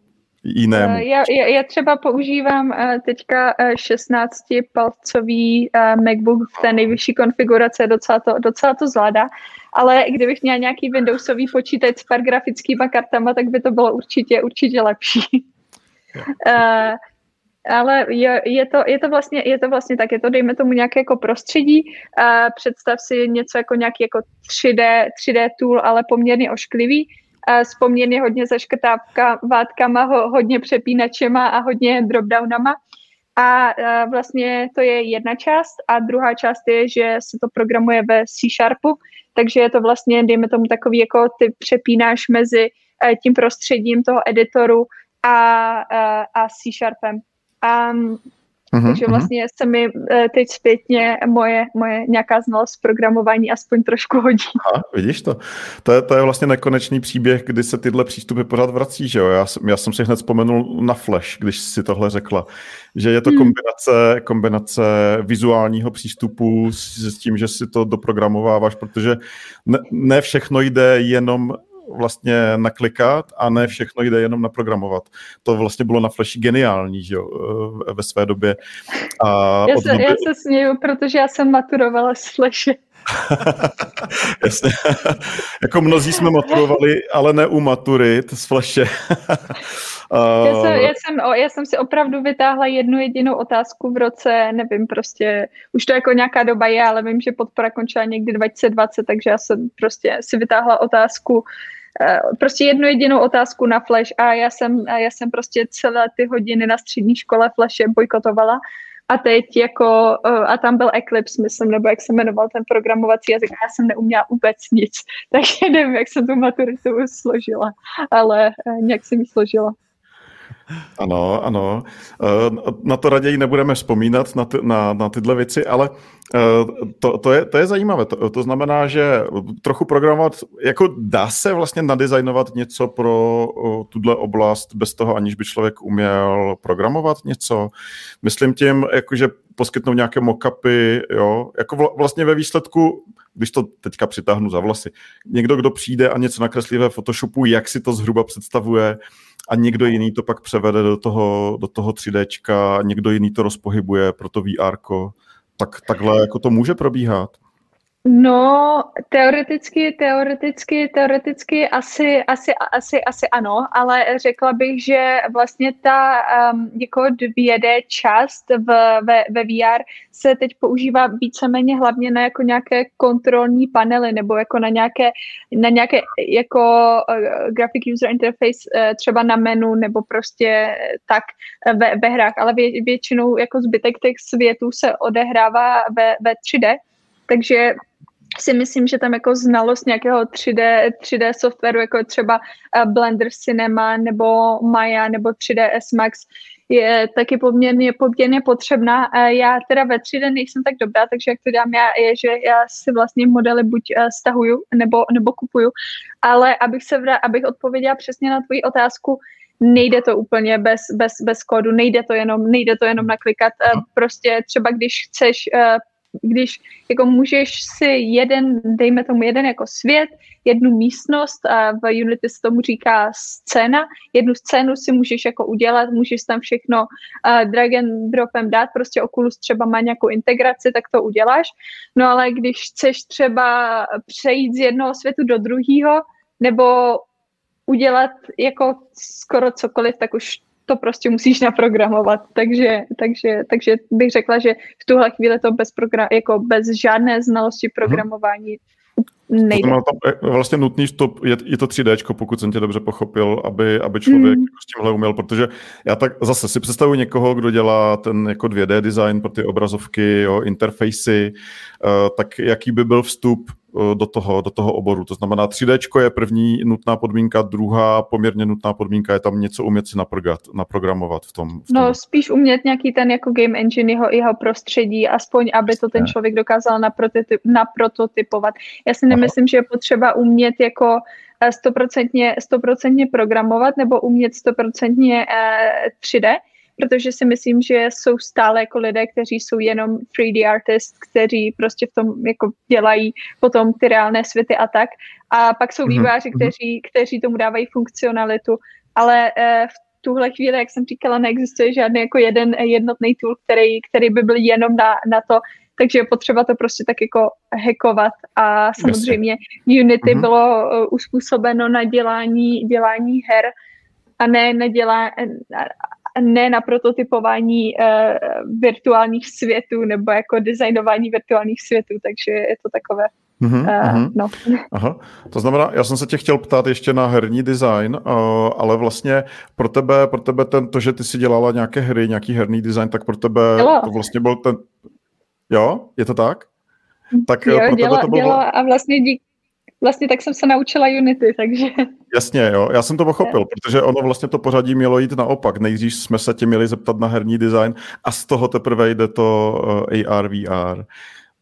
jinému? Eh, já, já, já třeba používám uh, teďka 16-palcový uh, uh, MacBook v té nejvyšší konfigurace, docela to, docela to zvládá, ale kdybych měl nějaký Windowsový počítač s pár grafickýma kartama, tak by to bylo určitě, určitě lepší. uh, ale je, je, to, je, to vlastně, je to vlastně tak, je to dejme tomu nějaké jako prostředí, uh, představ si něco jako nějaký jako 3D, 3D tool, ale poměrně ošklivý, s poměrně hodně zaškrtávátkama, hodně přepínačema a hodně dropdownama. A vlastně to je jedna část a druhá část je, že se to programuje ve C Sharpu, takže je to vlastně, dejme tomu takový, jako ty přepínáš mezi tím prostředím toho editoru a, a, a C Sharpem. A Mm-hmm, Takže vlastně se mi eh, teď zpětně moje, moje nějaká znalost programování aspoň trošku hodí. Aha, vidíš to? To je, to je vlastně nekonečný příběh, kdy se tyhle přístupy pořád vrací, že jo? Já, jsem, já jsem si hned vzpomenul na Flash, když si tohle řekla, že je to hmm. kombinace, kombinace vizuálního přístupu s, s tím, že si to doprogramováváš, protože ne, ne všechno jde jenom vlastně naklikat a ne všechno jde jenom naprogramovat. To vlastně bylo na Flashi geniální, že jo, eh, ve své době. A já, se, doby... já se směju, protože já jsem maturovala s Flashy. Jasně. jako mnozí jsme maturovali, ale ne u maturit z fleše. já, jsem, já, jsem, já jsem si opravdu vytáhla jednu jedinou otázku v roce, nevím, prostě, už to jako nějaká doba je, ale vím, že podpora končila někdy 2020, takže já jsem prostě si vytáhla otázku, eh, prostě jednu jedinou otázku na Flash a já jsem, já jsem prostě celé ty hodiny na střední škole Flashe bojkotovala a teď jako, uh, a tam byl Eclipse, myslím, nebo jak se jmenoval ten programovací jazyk, a já jsem neuměla vůbec nic, takže nevím, jak jsem tu maturitu složila, ale uh, nějak jsem ji složila. Ano, ano. Eh, na to raději nebudeme vzpomínat, na, ty, na, na tyhle věci, ale eh, to, to, je, to je zajímavé. To, to znamená, že trochu programovat, jako dá se vlastně nadizajnovat něco pro tuhle oblast bez toho, aniž by člověk uměl programovat něco. Myslím tím, jakože poskytnout nějaké mockupy, jo, jako vlastně ve výsledku, když to teďka přitáhnu za vlasy, někdo, kdo přijde a něco nakreslí ve Photoshopu, jak si to zhruba představuje, a někdo jiný to pak převede do toho, do toho 3Dčka, někdo jiný to rozpohybuje pro to VR, tak takhle jako to může probíhat. No, teoreticky, teoreticky, teoreticky asi, asi, asi, asi ano, ale řekla bych, že vlastně ta um, jako 2D část v, ve, ve VR se teď používá víceméně hlavně na jako nějaké kontrolní panely nebo jako na nějaké, na nějaké jako uh, graphic user interface uh, třeba na menu nebo prostě tak uh, ve, ve hrách, ale vě, většinou jako zbytek těch světů se odehrává ve, ve 3D, takže si myslím, že tam jako znalost nějakého 3D, 3D softwaru, jako třeba eh, Blender Cinema nebo Maya nebo 3ds Max, je taky poměrně, poměrně potřebná. Já teda ve 3D nejsem tak dobrá, takže jak to dělám já, je, že já si vlastně modely buď eh, stahuju nebo, nebo kupuju, ale abych, se vra, abych odpověděla přesně na tvoji otázku, nejde to úplně bez, bez, bez kódu, nejde to jenom, nejde to jenom naklikat. Eh, prostě třeba když chceš když jako můžeš si jeden, dejme tomu jeden jako svět, jednu místnost, a v Unity se tomu říká scéna, jednu scénu si můžeš jako udělat, můžeš tam všechno uh, drag and dropem dát, prostě Oculus třeba má nějakou integraci, tak to uděláš, no ale když chceš třeba přejít z jednoho světu do druhého, nebo udělat jako skoro cokoliv, tak už to prostě musíš naprogramovat. Takže, takže, takže bych řekla, že v tuhle chvíli to bez, program, jako bez žádné znalosti programování nejde. To tam vlastně nutný, to, je, je to 3D, pokud jsem tě dobře pochopil, aby, aby člověk mm. s tímhle uměl, protože já tak zase si představuji někoho, kdo dělá ten jako 2D design pro ty obrazovky, jo, interfejsy, uh, tak jaký by byl vstup do toho, do toho oboru. To znamená, 3D je první nutná podmínka, druhá poměrně nutná podmínka je tam něco umět si naprogat, naprogramovat v tom, v tom. No spíš umět nějaký ten jako game engine, jeho, jeho prostředí, aspoň aby to ten člověk dokázal naprototyp, naprototypovat. Já si nemyslím, Aha. že je potřeba umět jako eh, stoprocentně, stoprocentně programovat nebo umět stoprocentně 3D, eh, protože si myslím, že jsou stále jako lidé, kteří jsou jenom 3D artist, kteří prostě v tom jako dělají potom ty reálné světy a tak. A pak jsou mhm, výváři, mm-hmm. kteří, kteří tomu dávají funkcionalitu, ale uh, v tuhle chvíli, jak jsem říkala, neexistuje žádný jako jeden jednotný tool, který, který by byl jenom na, na to, takže je potřeba to prostě tak jako hackovat a samozřejmě Unity mm-hmm. bylo uh, uspůsobeno na dělání, dělání her a ne na dělá, ne na prototypování uh, virtuálních světů nebo jako designování virtuálních světů, takže je to takové Mm-hmm, uh, no. Aha. To znamená, já jsem se tě chtěl ptát ještě na herní design, uh, ale vlastně pro tebe, pro tebe ten, to, že ty si dělala nějaké hry, nějaký herní design, tak pro tebe dělala. to vlastně byl ten... Jo, je to tak? Tak jo, pro děla, tebe to bylo... a vlastně dík, vlastně tak jsem se naučila Unity, takže... Jasně, jo, já jsem to pochopil, protože ono vlastně to pořadí mělo jít naopak. Nejdřív jsme se tě měli zeptat na herní design a z toho teprve jde to uh, AR, VR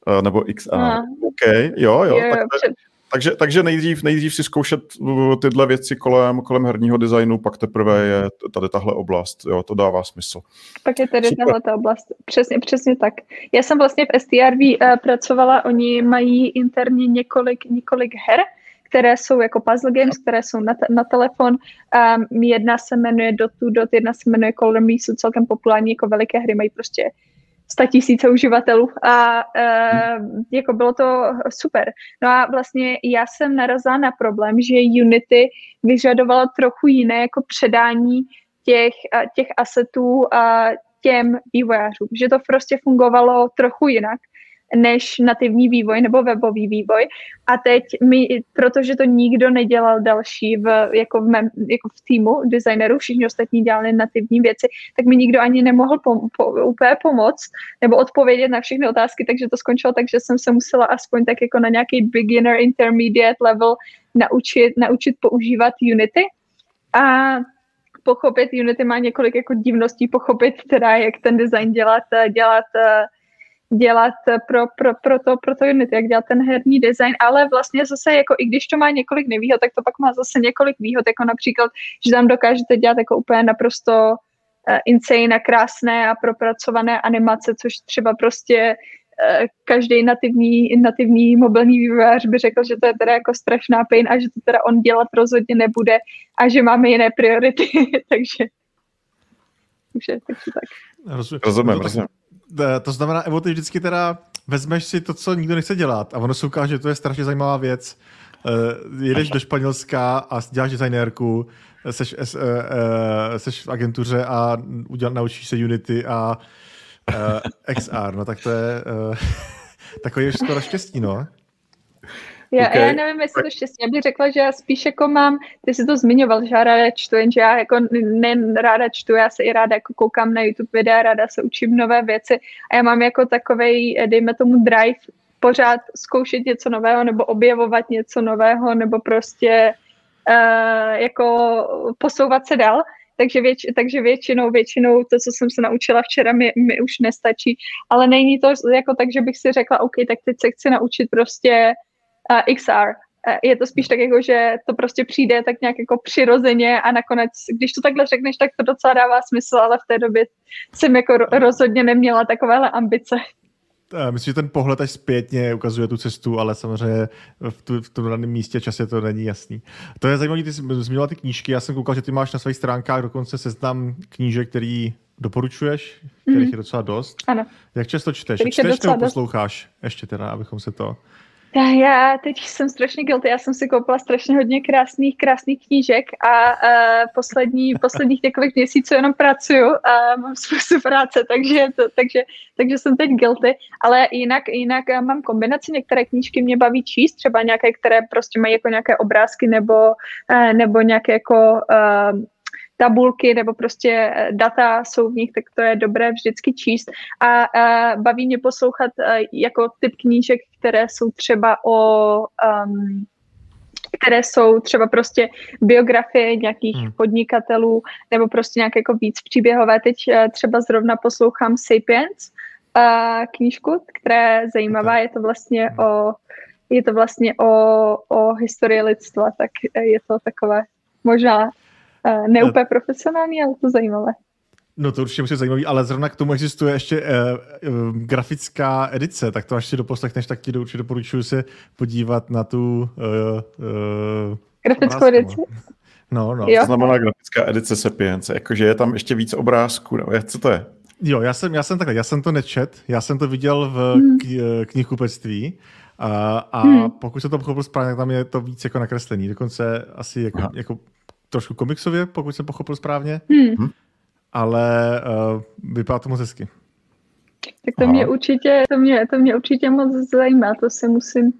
uh, nebo XR. Aha. OK, jo, jo. jo, tak, jo takže, takže nejdřív, nejdřív si zkoušet uh, tyhle věci kolem, kolem herního designu, pak teprve je tady tahle oblast. Jo, to dává smysl. Pak je tady tahle ta oblast. Přesně, přesně tak. Já jsem vlastně v STRV uh, pracovala, oni mají interně několik, několik her, které jsou jako puzzle games, které jsou na, te- na telefon. Um, jedna se jmenuje Dot to Dot, jedna se jmenuje Color Me, jsou celkem populární jako veliké hry, mají prostě tisíce uživatelů a uh, jako bylo to super. No a vlastně já jsem narazila na problém, že Unity vyžadovala trochu jiné jako předání těch, těch asetů uh, těm vývojářům, že to prostě fungovalo trochu jinak než nativní vývoj nebo webový vývoj. A teď mi, protože to nikdo nedělal další v, jako, v mém, jako v týmu designerů, všichni ostatní dělali nativní věci, tak mi nikdo ani nemohl pom, po, úplně pomoct nebo odpovědět na všechny otázky, takže to skončilo tak, že jsem se musela aspoň tak jako na nějaký beginner, intermediate level naučit, naučit používat Unity. A pochopit, Unity má několik jako divností, pochopit teda, jak ten design dělat, dělat dělat pro, pro, pro, to, pro to Unity, jak dělat ten herní design, ale vlastně zase jako i když to má několik nevýhod, tak to pak má zase několik výhod, jako například, že tam dokážete dělat jako úplně naprosto uh, insane a krásné a propracované animace, což třeba prostě uh, každý nativní, nativní mobilní vývojář by řekl, že to je teda jako strašná pain a že to teda on dělat rozhodně nebude a že máme jiné priority, takže takže, takže tak. Rozumím, rozumím. rozumím. Eh, to znamená, Evo, ty vždycky teda vezmeš si to, co nikdo nechce dělat a ono se ukáže, že to je strašně zajímavá věc. Uh, jedeš do Španělska a děláš designérku, seš, uh, uh, seš v agentuře a uděl, naučíš se Unity a uh, XR, no tak to je uh, takový skoro štěstí, no. Já, okay. já nevím, jestli to štěstí. Já bych řekla, že já spíš jako mám, ty jsi to zmiňoval, že já ráda čtu, jenže já jako ne ráda čtu, já se i ráda jako koukám na YouTube videa, ráda se učím nové věci a já mám jako takovej, dejme tomu drive, pořád zkoušet něco nového nebo objevovat něco nového nebo prostě uh, jako posouvat se dál. Takže, věč, takže většinou, většinou to, co jsem se naučila včera, mi, mi už nestačí. Ale není to jako tak, že bych si řekla, OK, tak teď se chci naučit prostě uh, XR. Uh, je to spíš tak jako, že to prostě přijde tak nějak jako přirozeně a nakonec, když to takhle řekneš, tak to docela dává smysl, ale v té době jsem jako rozhodně neměla takovéhle ambice. Myslím, že ten pohled až zpětně ukazuje tu cestu, ale samozřejmě v, tu, v tom daném místě časě to není jasný. To je zajímavé, ty jsi zmínila ty knížky, já jsem koukal, že ty máš na svých stránkách dokonce seznam knížek, který doporučuješ, kterých mm. je docela dost. Ano. Jak často čteš? Čteš nebo posloucháš? Ještě teda, abychom se to... Já, já teď jsem strašně guilty, já jsem si koupila strašně hodně krásných, krásných knížek a, a poslední, posledních několik měsíců jenom pracuju a mám spoustu práce, takže, to, takže, takže jsem teď guilty, ale jinak, jinak mám kombinaci, některé knížky mě baví číst, třeba nějaké, které prostě mají jako nějaké obrázky nebo, nebo nějaké jako tabulky nebo prostě eh, data jsou v nich, tak to je dobré vždycky číst. A, a baví mě poslouchat eh, jako typ knížek, které jsou třeba o um, které jsou třeba prostě biografie nějakých hmm. podnikatelů nebo prostě nějaké jako víc příběhové. Teď eh, třeba zrovna poslouchám Sapiens, uh, knížku, která je zajímavá, je to vlastně hmm. o je to vlastně o, o historii lidstva, tak je to takové možná Uh, ne úplně profesionální, ale to zajímavé. No to určitě musí zajímavý, ale zrovna k tomu existuje ještě uh, uh, grafická edice, tak to až si doposlechneš, tak ti do, určitě doporučuji se podívat na tu uh, uh, grafickou edici. No, no. Jo. To znamená grafická edice Sapience, jakože je tam ještě víc obrázků, nebo co to je? Jo, já jsem, já jsem takhle, já jsem to nečet, já jsem to viděl v hmm. knihkupectví a, a hmm. pokud jsem to pochopil správně, tak tam je to víc jako nakreslený, dokonce asi jako, jako trošku komiksově, pokud jsem pochopil správně, hmm. ale uh, vypadá to moc hezky. Tak to mě určitě, to mě, to mě určitě moc zajímá, to se musím,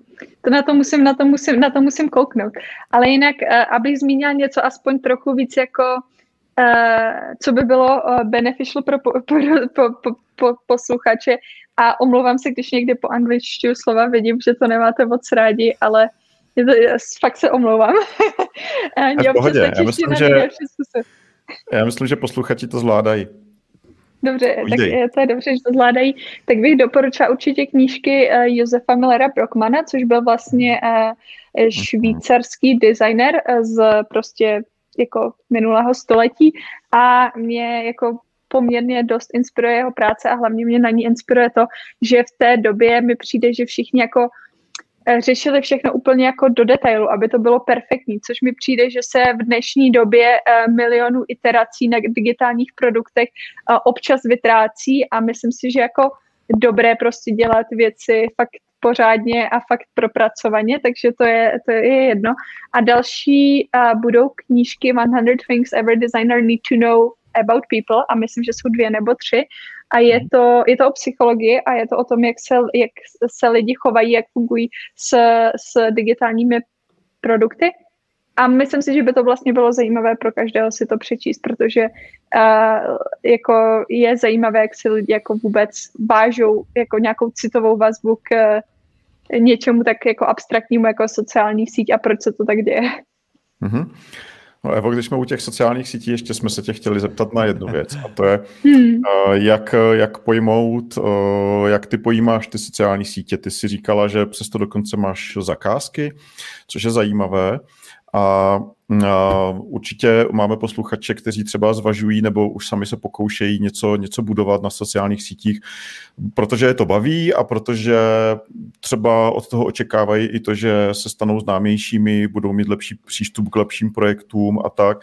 to na to musím, na to musím, na to musím kouknout. Ale jinak, uh, abych zmínila něco aspoň trochu víc jako, uh, co by bylo uh, beneficial pro, po, po, po, po, po posluchače a omlouvám se, když někdy po angličtinu slova vidím, že to nemáte moc rádi, ale je to, fakt se omlouvám. já, v pohodě. Já myslím, že, já myslím, že posluchači to zvládají. Dobře, Povídej. tak je, to je dobře, že to zvládají. Tak bych doporučila určitě knížky uh, Josefa Millera Brockmana, což byl vlastně uh, švýcarský designer z prostě jako minulého století a mě jako poměrně dost inspiruje jeho práce a hlavně mě na ní inspiruje to, že v té době mi přijde, že všichni jako Eh, řešili všechno úplně jako do detailu, aby to bylo perfektní, což mi přijde, že se v dnešní době eh, milionů iterací na digitálních produktech eh, občas vytrácí a myslím si, že jako dobré prostě dělat věci fakt pořádně a fakt propracovaně, takže to je, to je jedno. A další uh, budou knížky 100 Things Every Designer Need to Know About People a myslím, že jsou dvě nebo tři a je mhm. to, je to o psychologii a je to o tom, jak se, jak se lidi chovají, jak fungují s, s digitálními produkty. A myslím si, že by to vlastně bylo zajímavé pro každého si to přečíst, protože uh, jako je zajímavé, jak si lidi jako vůbec vážou jako nějakou citovou vazbu k uh, něčemu tak jako abstraktnímu jako sociální síť a proč se to tak děje. Mm-hmm. No Evo, když jsme u těch sociálních sítí, ještě jsme se tě chtěli zeptat na jednu věc a to je, hmm. jak, jak pojmout, jak ty pojímáš ty sociální sítě. Ty si říkala, že přesto dokonce máš zakázky, což je zajímavé. A, a určitě máme posluchače, kteří třeba zvažují nebo už sami se pokoušejí něco, něco budovat na sociálních sítích, protože je to baví a protože třeba od toho očekávají i to, že se stanou známějšími, budou mít lepší přístup k lepším projektům a tak.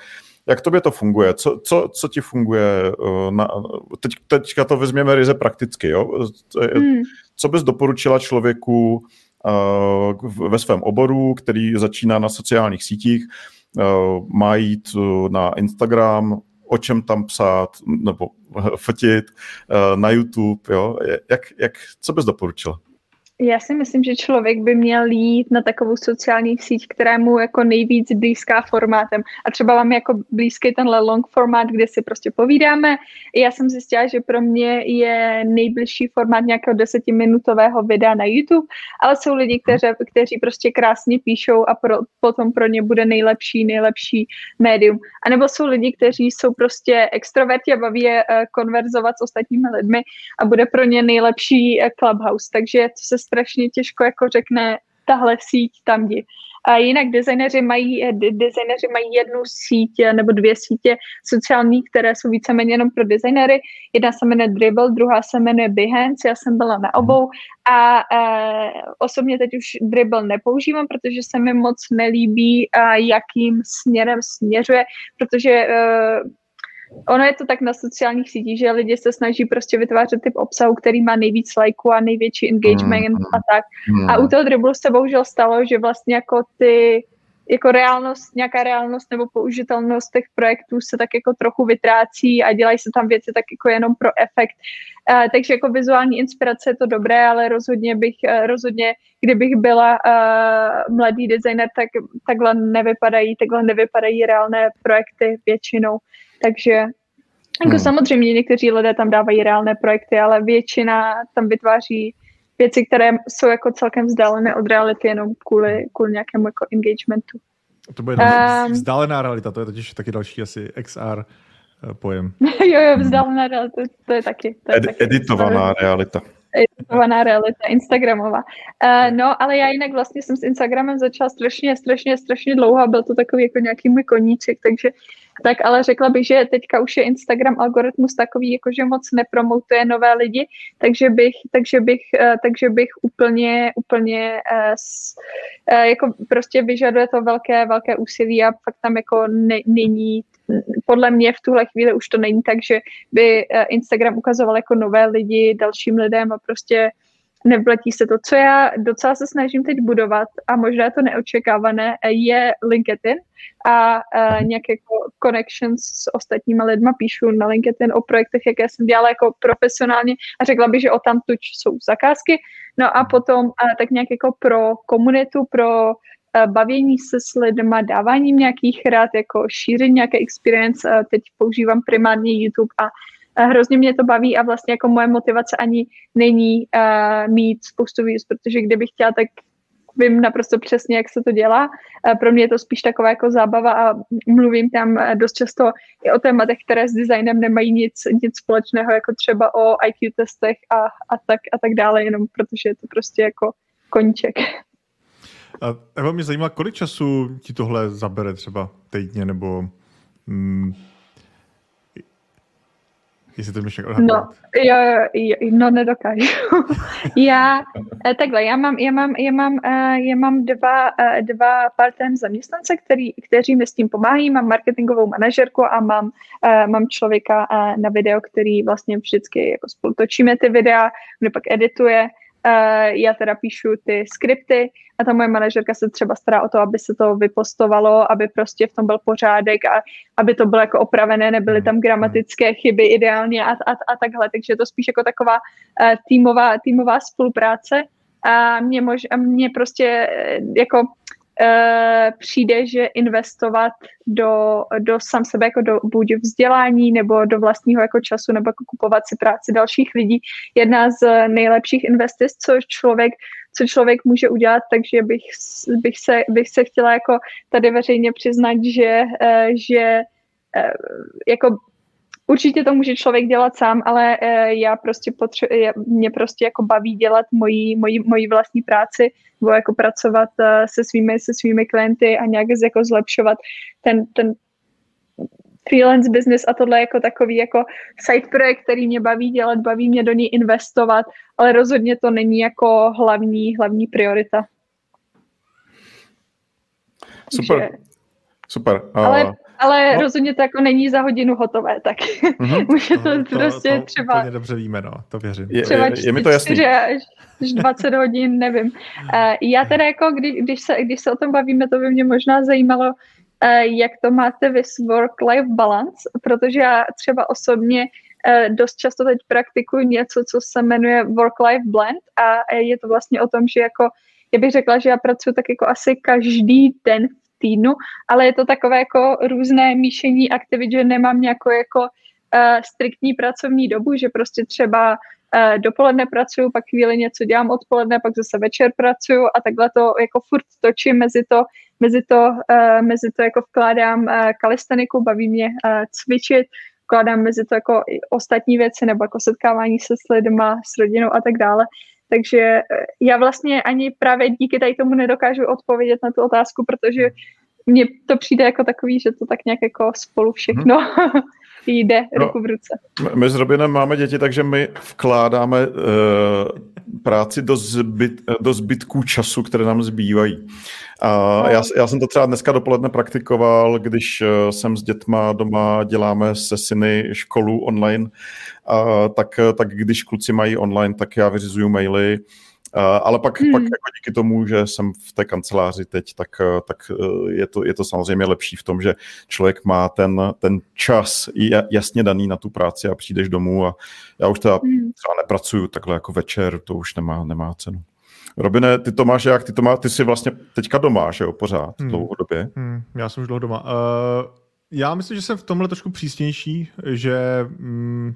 Jak tobě to funguje? Co, co, co ti funguje? Eh, na, teď, teďka to vezměme ryze prakticky. Jo? Hmm. Co bys doporučila člověku, Eh, ve svém oboru, který začíná na sociálních sítích, eh, má jít eh, na Instagram, o čem tam psát, nebo fotit, na YouTube, jo? Jak, jak, co bys doporučila? Já si myslím, že člověk by měl jít na takovou sociální síť, která mu jako nejvíc blízká formátem. A třeba vám jako blízký tenhle long formát, kde si prostě povídáme. Já jsem zjistila, že pro mě je nejbližší formát nějakého desetiminutového videa na YouTube, ale jsou lidi, kteří, kteří prostě krásně píšou a pro, potom pro ně bude nejlepší, nejlepší médium. A nebo jsou lidi, kteří jsou prostě extroverti a baví je uh, konverzovat s ostatními lidmi a bude pro ně nejlepší uh, Clubhouse. Takže to se strašně těžko jako řekne tahle síť tam jdi. A jinak designéři mají, eh, designéři mají jednu síť eh, nebo dvě sítě sociální, které jsou víceméně jenom pro designéry. Jedna se jmenuje Dribble, druhá se jmenuje Behance, já jsem byla na obou a e, osobně teď už Dribble nepoužívám, protože se mi moc nelíbí, a jakým směrem směřuje, protože e, ono je to tak na sociálních sítích, že lidi se snaží prostě vytvářet typ obsahu, který má nejvíc lajků a největší engagement mm, a tak. Mm. A u toho driblu se bohužel stalo, že vlastně jako ty jako reálnost, nějaká reálnost nebo použitelnost těch projektů se tak jako trochu vytrácí a dělají se tam věci tak jako jenom pro efekt. Uh, takže jako vizuální inspirace je to dobré, ale rozhodně bych, uh, rozhodně, kdybych byla uh, mladý designer, tak takhle nevypadají, takhle nevypadají reálné projekty většinou. Takže jako hmm. samozřejmě někteří lidé tam dávají reálné projekty, ale většina tam vytváří věci, které jsou jako celkem vzdálené od reality jenom kvůli, kvůli nějakému jako engagementu. To bude um, vzdálená realita, to je totiž taky další asi XR eh, pojem. jo, jo, vzdálená realita, to je taky. To je Ed, taky editovaná realita editovaná realita, Instagramová. Uh, no, ale já jinak vlastně jsem s Instagramem začala strašně, strašně, strašně dlouho a byl to takový jako nějaký můj koníček, takže tak ale řekla bych, že teďka už je Instagram algoritmus takový, jako že moc nepromotuje nové lidi, takže bych, takže bych, uh, takže bych úplně, úplně uh, s, uh, jako prostě vyžaduje to velké, velké úsilí a fakt tam jako ne, není podle mě v tuhle chvíli už to není tak, že by eh, Instagram ukazoval jako nové lidi dalším lidem a prostě nevletí se to. Co já docela se snažím teď budovat a možná to neočekávané, je LinkedIn a uh, nějaké connections s ostatníma lidma píšu na LinkedIn o projektech, jaké jsem dělala jako profesionálně a řekla bych, že o tam tuč jsou zakázky. No a potom tak nějak jako pro komunitu, pro Eh, bavění se s lidma, dáváním nějakých rád, jako šíření nějaké experience. Eh, teď používám primárně YouTube a hrozně mě to baví a vlastně jako moje motivace ani není mít spoustu views, protože kdybych chtěla, tak vím naprosto přesně, jak se to dělá. Pro mě je to spíš taková jako zábava a mluvím tam dost často i o tématech, které s designem nemají nic, nic společného, jako třeba o IQ testech a, a, tak, a tak dále, jenom protože je to prostě jako koníček. A Eva, mě zajímá, kolik času ti tohle zabere třeba týdně, nebo mm, jestli to myšlenka No, jo, jo, no nedokážu. já, eh, takhle, já mám, já mám, já mám, eh, já mám dva, eh, dva part-time zaměstnance, který, kteří mi s tím pomáhají. Mám marketingovou manažerku a mám, mám člověka na video, který vlastně vždycky jako spolu točíme ty videa, on pak edituje já teda píšu ty skripty a ta moje manažerka se třeba stará o to, aby se to vypostovalo, aby prostě v tom byl pořádek a aby to bylo jako opravené, nebyly tam gramatické chyby ideálně a, a, a takhle. Takže je to spíš jako taková uh, týmová, týmová spolupráce a mě, mož, a mě prostě uh, jako Uh, přijde, že investovat do, do sam sebe jako do buď vzdělání nebo do vlastního jako času nebo jako kupovat si práci dalších lidí jedna z nejlepších investic, co člověk, co člověk může udělat, takže bych, bych, se, bych se chtěla jako tady veřejně přiznat, že, uh, že uh, jako Určitě to může člověk dělat sám, ale eh, já prostě potře- mě prostě jako baví dělat moji, moji, moji vlastní práci, nebo jako pracovat eh, se svými, se svými klienty a nějak jako zlepšovat ten, ten freelance business a tohle jako takový jako side projekt, který mě baví dělat, baví mě do ní investovat, ale rozhodně to není jako hlavní, hlavní priorita. Super. Takže, Super. Ale ale no. rozhodně to jako není za hodinu hotové, tak mm-hmm. může to, no, to prostě to třeba... To dobře víme, no, to věřím. Je, třeba je, je mi to jasný. až 20 hodin, nevím. Uh, já teda jako, když, když, se, když se o tom bavíme, to by mě možná zajímalo, uh, jak to máte vy s work-life balance, protože já třeba osobně uh, dost často teď praktikuji něco, co se jmenuje work-life blend a je to vlastně o tom, že jako já bych řekla, že já pracuji tak jako asi každý den týdnu, ale je to takové jako různé míšení aktivit, že nemám nějakou jako uh, striktní pracovní dobu, že prostě třeba uh, dopoledne pracuju, pak chvíli něco dělám odpoledne, pak zase večer pracuju a takhle to jako furt točím mezi to, mezi to, uh, mezi to jako vkládám kalisteniku, baví mě cvičit, vkládám mezi to jako ostatní věci nebo jako setkávání se s lidma, s rodinou a tak dále. Takže eh, já vlastně ani právě díky tady tomu nedokážu odpovědět na tu otázku, protože mně to přijde jako takový, že to tak nějak jako spolu všechno. Hmm. jde no, ruku v ruce. My s Robinem máme děti, takže my vkládáme uh, práci do, zbyt, do zbytků času, které nám zbývají. Uh, já, já jsem to třeba dneska dopoledne praktikoval, když uh, jsem s dětma doma, děláme se syny školu online, uh, tak, tak když kluci mají online, tak já vyřizuju maily, Uh, ale pak, hmm. pak jako díky tomu, že jsem v té kanceláři teď, tak, tak je, to, je to samozřejmě lepší v tom, že člověk má ten, ten čas jasně daný na tu práci a přijdeš domů a já už teda hmm. třeba nepracuju takhle jako večer, to už nemá, nemá cenu. Robine, ty to máš jak? Ty, to má, ty jsi vlastně teďka doma, že jo, pořád, hmm. dlouhodobě. Hmm. Já jsem už dlouho doma. Uh, já myslím, že jsem v tomhle trošku přísnější, že... Mm,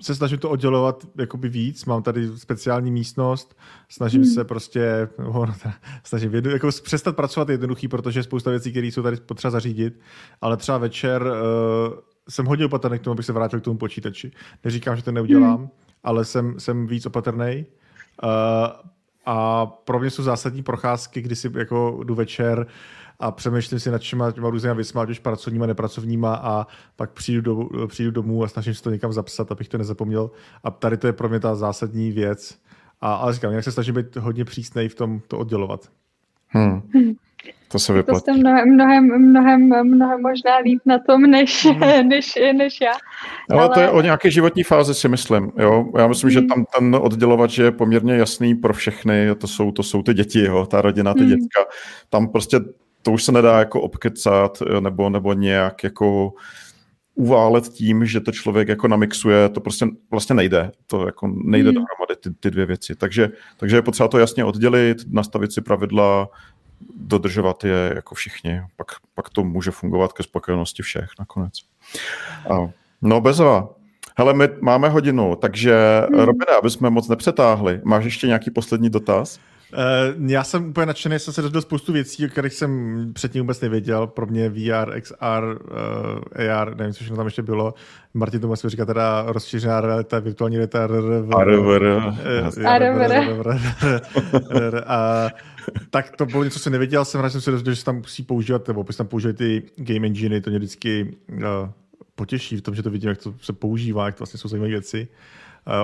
se snažím to oddělovat jakoby víc, mám tady speciální místnost, snažím hmm. se prostě, no, snažím jedno, jako přestat pracovat jednoduchý, protože je spousta věcí, které jsou tady potřeba zařídit, ale třeba večer uh, jsem hodně opatrný k tomu, abych se vrátil k tomu počítači. Neříkám, že to neudělám, hmm. ale jsem, jsem víc opatrný. Uh, a pro mě jsou zásadní procházky, kdy si jako jdu večer, a přemýšlím si nad těma, těma různými věcmi, ať už pracovníma, nepracovníma a pak přijdu, do, přijdu domů a snažím se to někam zapsat, abych to nezapomněl. A tady to je pro mě ta zásadní věc. A, ale říkám, jak se snažím být hodně přísnej v tom to oddělovat. Hmm. To se vyplatí. To jste mnohem, mnohem, mnohem, mnohem možná líp na tom, než, hmm. než, než já. Ale, Ale to je o nějaké životní fázi, si myslím. Jo? Já myslím, hmm. že tam ten oddělovač je poměrně jasný pro všechny. To jsou, to jsou ty děti, jo? ta rodina, ty hmm. děcka. Tam prostě to už se nedá jako obkecat eh, nebo, nebo nějak jako uválet tím, že to člověk jako namixuje, to prostě vlastně nejde. To jako nejde hmm. dohromady ty, ty dvě věci. Takže, takže je potřeba to jasně oddělit, nastavit si pravidla, dodržovat je jako všichni. Pak, pak to může fungovat ke spokojenosti všech nakonec. No, bezva. Hele, my máme hodinu, takže hmm. Robina, aby jsme moc nepřetáhli, máš ještě nějaký poslední dotaz? Uh, já jsem úplně nadšený, jsem se dozvěděl spoustu věcí, o kterých jsem předtím vůbec nevěděl. Pro mě VR, XR, uh, AR, nevím, co všechno tam ještě bylo. Martin tomu říká teda rozšířená realita, virtuální realita. A tak to bylo něco, co jsem nevěděl, jsem rád, jsem se dozvěděl, že se tam musí používat, nebo tam používat ty game engine, to mě vždycky uh, potěší v tom, že to vidím, jak to se používá, jak to vlastně jsou zajímavé věci. Uh,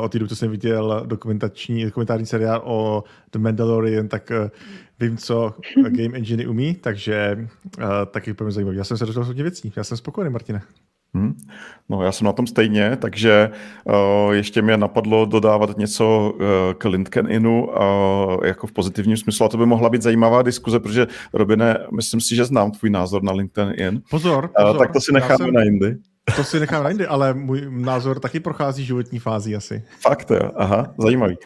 od té doby, co jsem viděl dokumentační, dokumentární seriál o The Mandalorian, tak uh, vím, co Game Engine umí, takže uh, taky pro mě zajímavý. Já jsem se dočil hodně věcí. Já jsem spokojený, Martine. Hmm. No, já jsem na tom stejně, takže uh, ještě mě napadlo dodávat něco uh, k LinkedInu uh, jako v pozitivním smyslu a to by mohla být zajímavá diskuze, protože Robine, myslím si, že znám tvůj názor na LinkedIn. Pozor, pozor. Uh, tak to si necháme jsem... na jindy. To si nechám na jindy, ale můj názor taky prochází životní fází asi. Fakt jo, aha, zajímavý.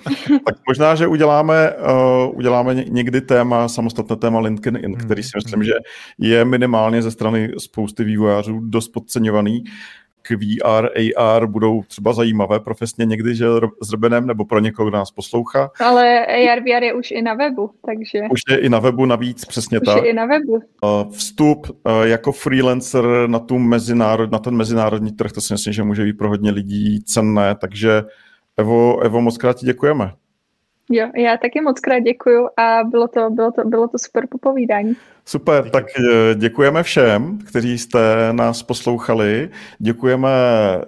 tak možná, že uděláme, uh, uděláme někdy téma, samostatné téma LinkedIn, hmm, který si myslím, že je minimálně ze strany spousty vývojářů dost podceňovaný k VR, AR budou třeba zajímavé profesně někdy, že s Robenem nebo pro někoho, kdo nás poslouchá. Ale AR, VR je už i na webu, takže... Už je i na webu navíc, přesně už tak. je i na webu. Vstup jako freelancer na, tu medzinárod, na ten mezinárodní trh, to si myslím, že může být pro hodně lidí cenné, takže Evo, Evo moc krát ti děkujeme. Jo, já taky moc krát děkuju a bylo to, bylo to, bylo to super popovídání. Super, tak eh, děkujeme všem, kteří jste nás poslouchali. Děkujeme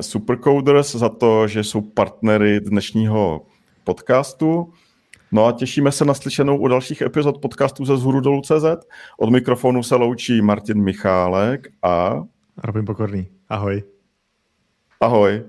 Supercoders za to, že jsou partnery dnešního podcastu. No a těšíme se na slyšenou u dalších epizod podcastu ze Zhůru dolů CZ. Od mikrofonu se loučí Martin Michálek a... Robin Pokorný. Ahoj. Ahoj.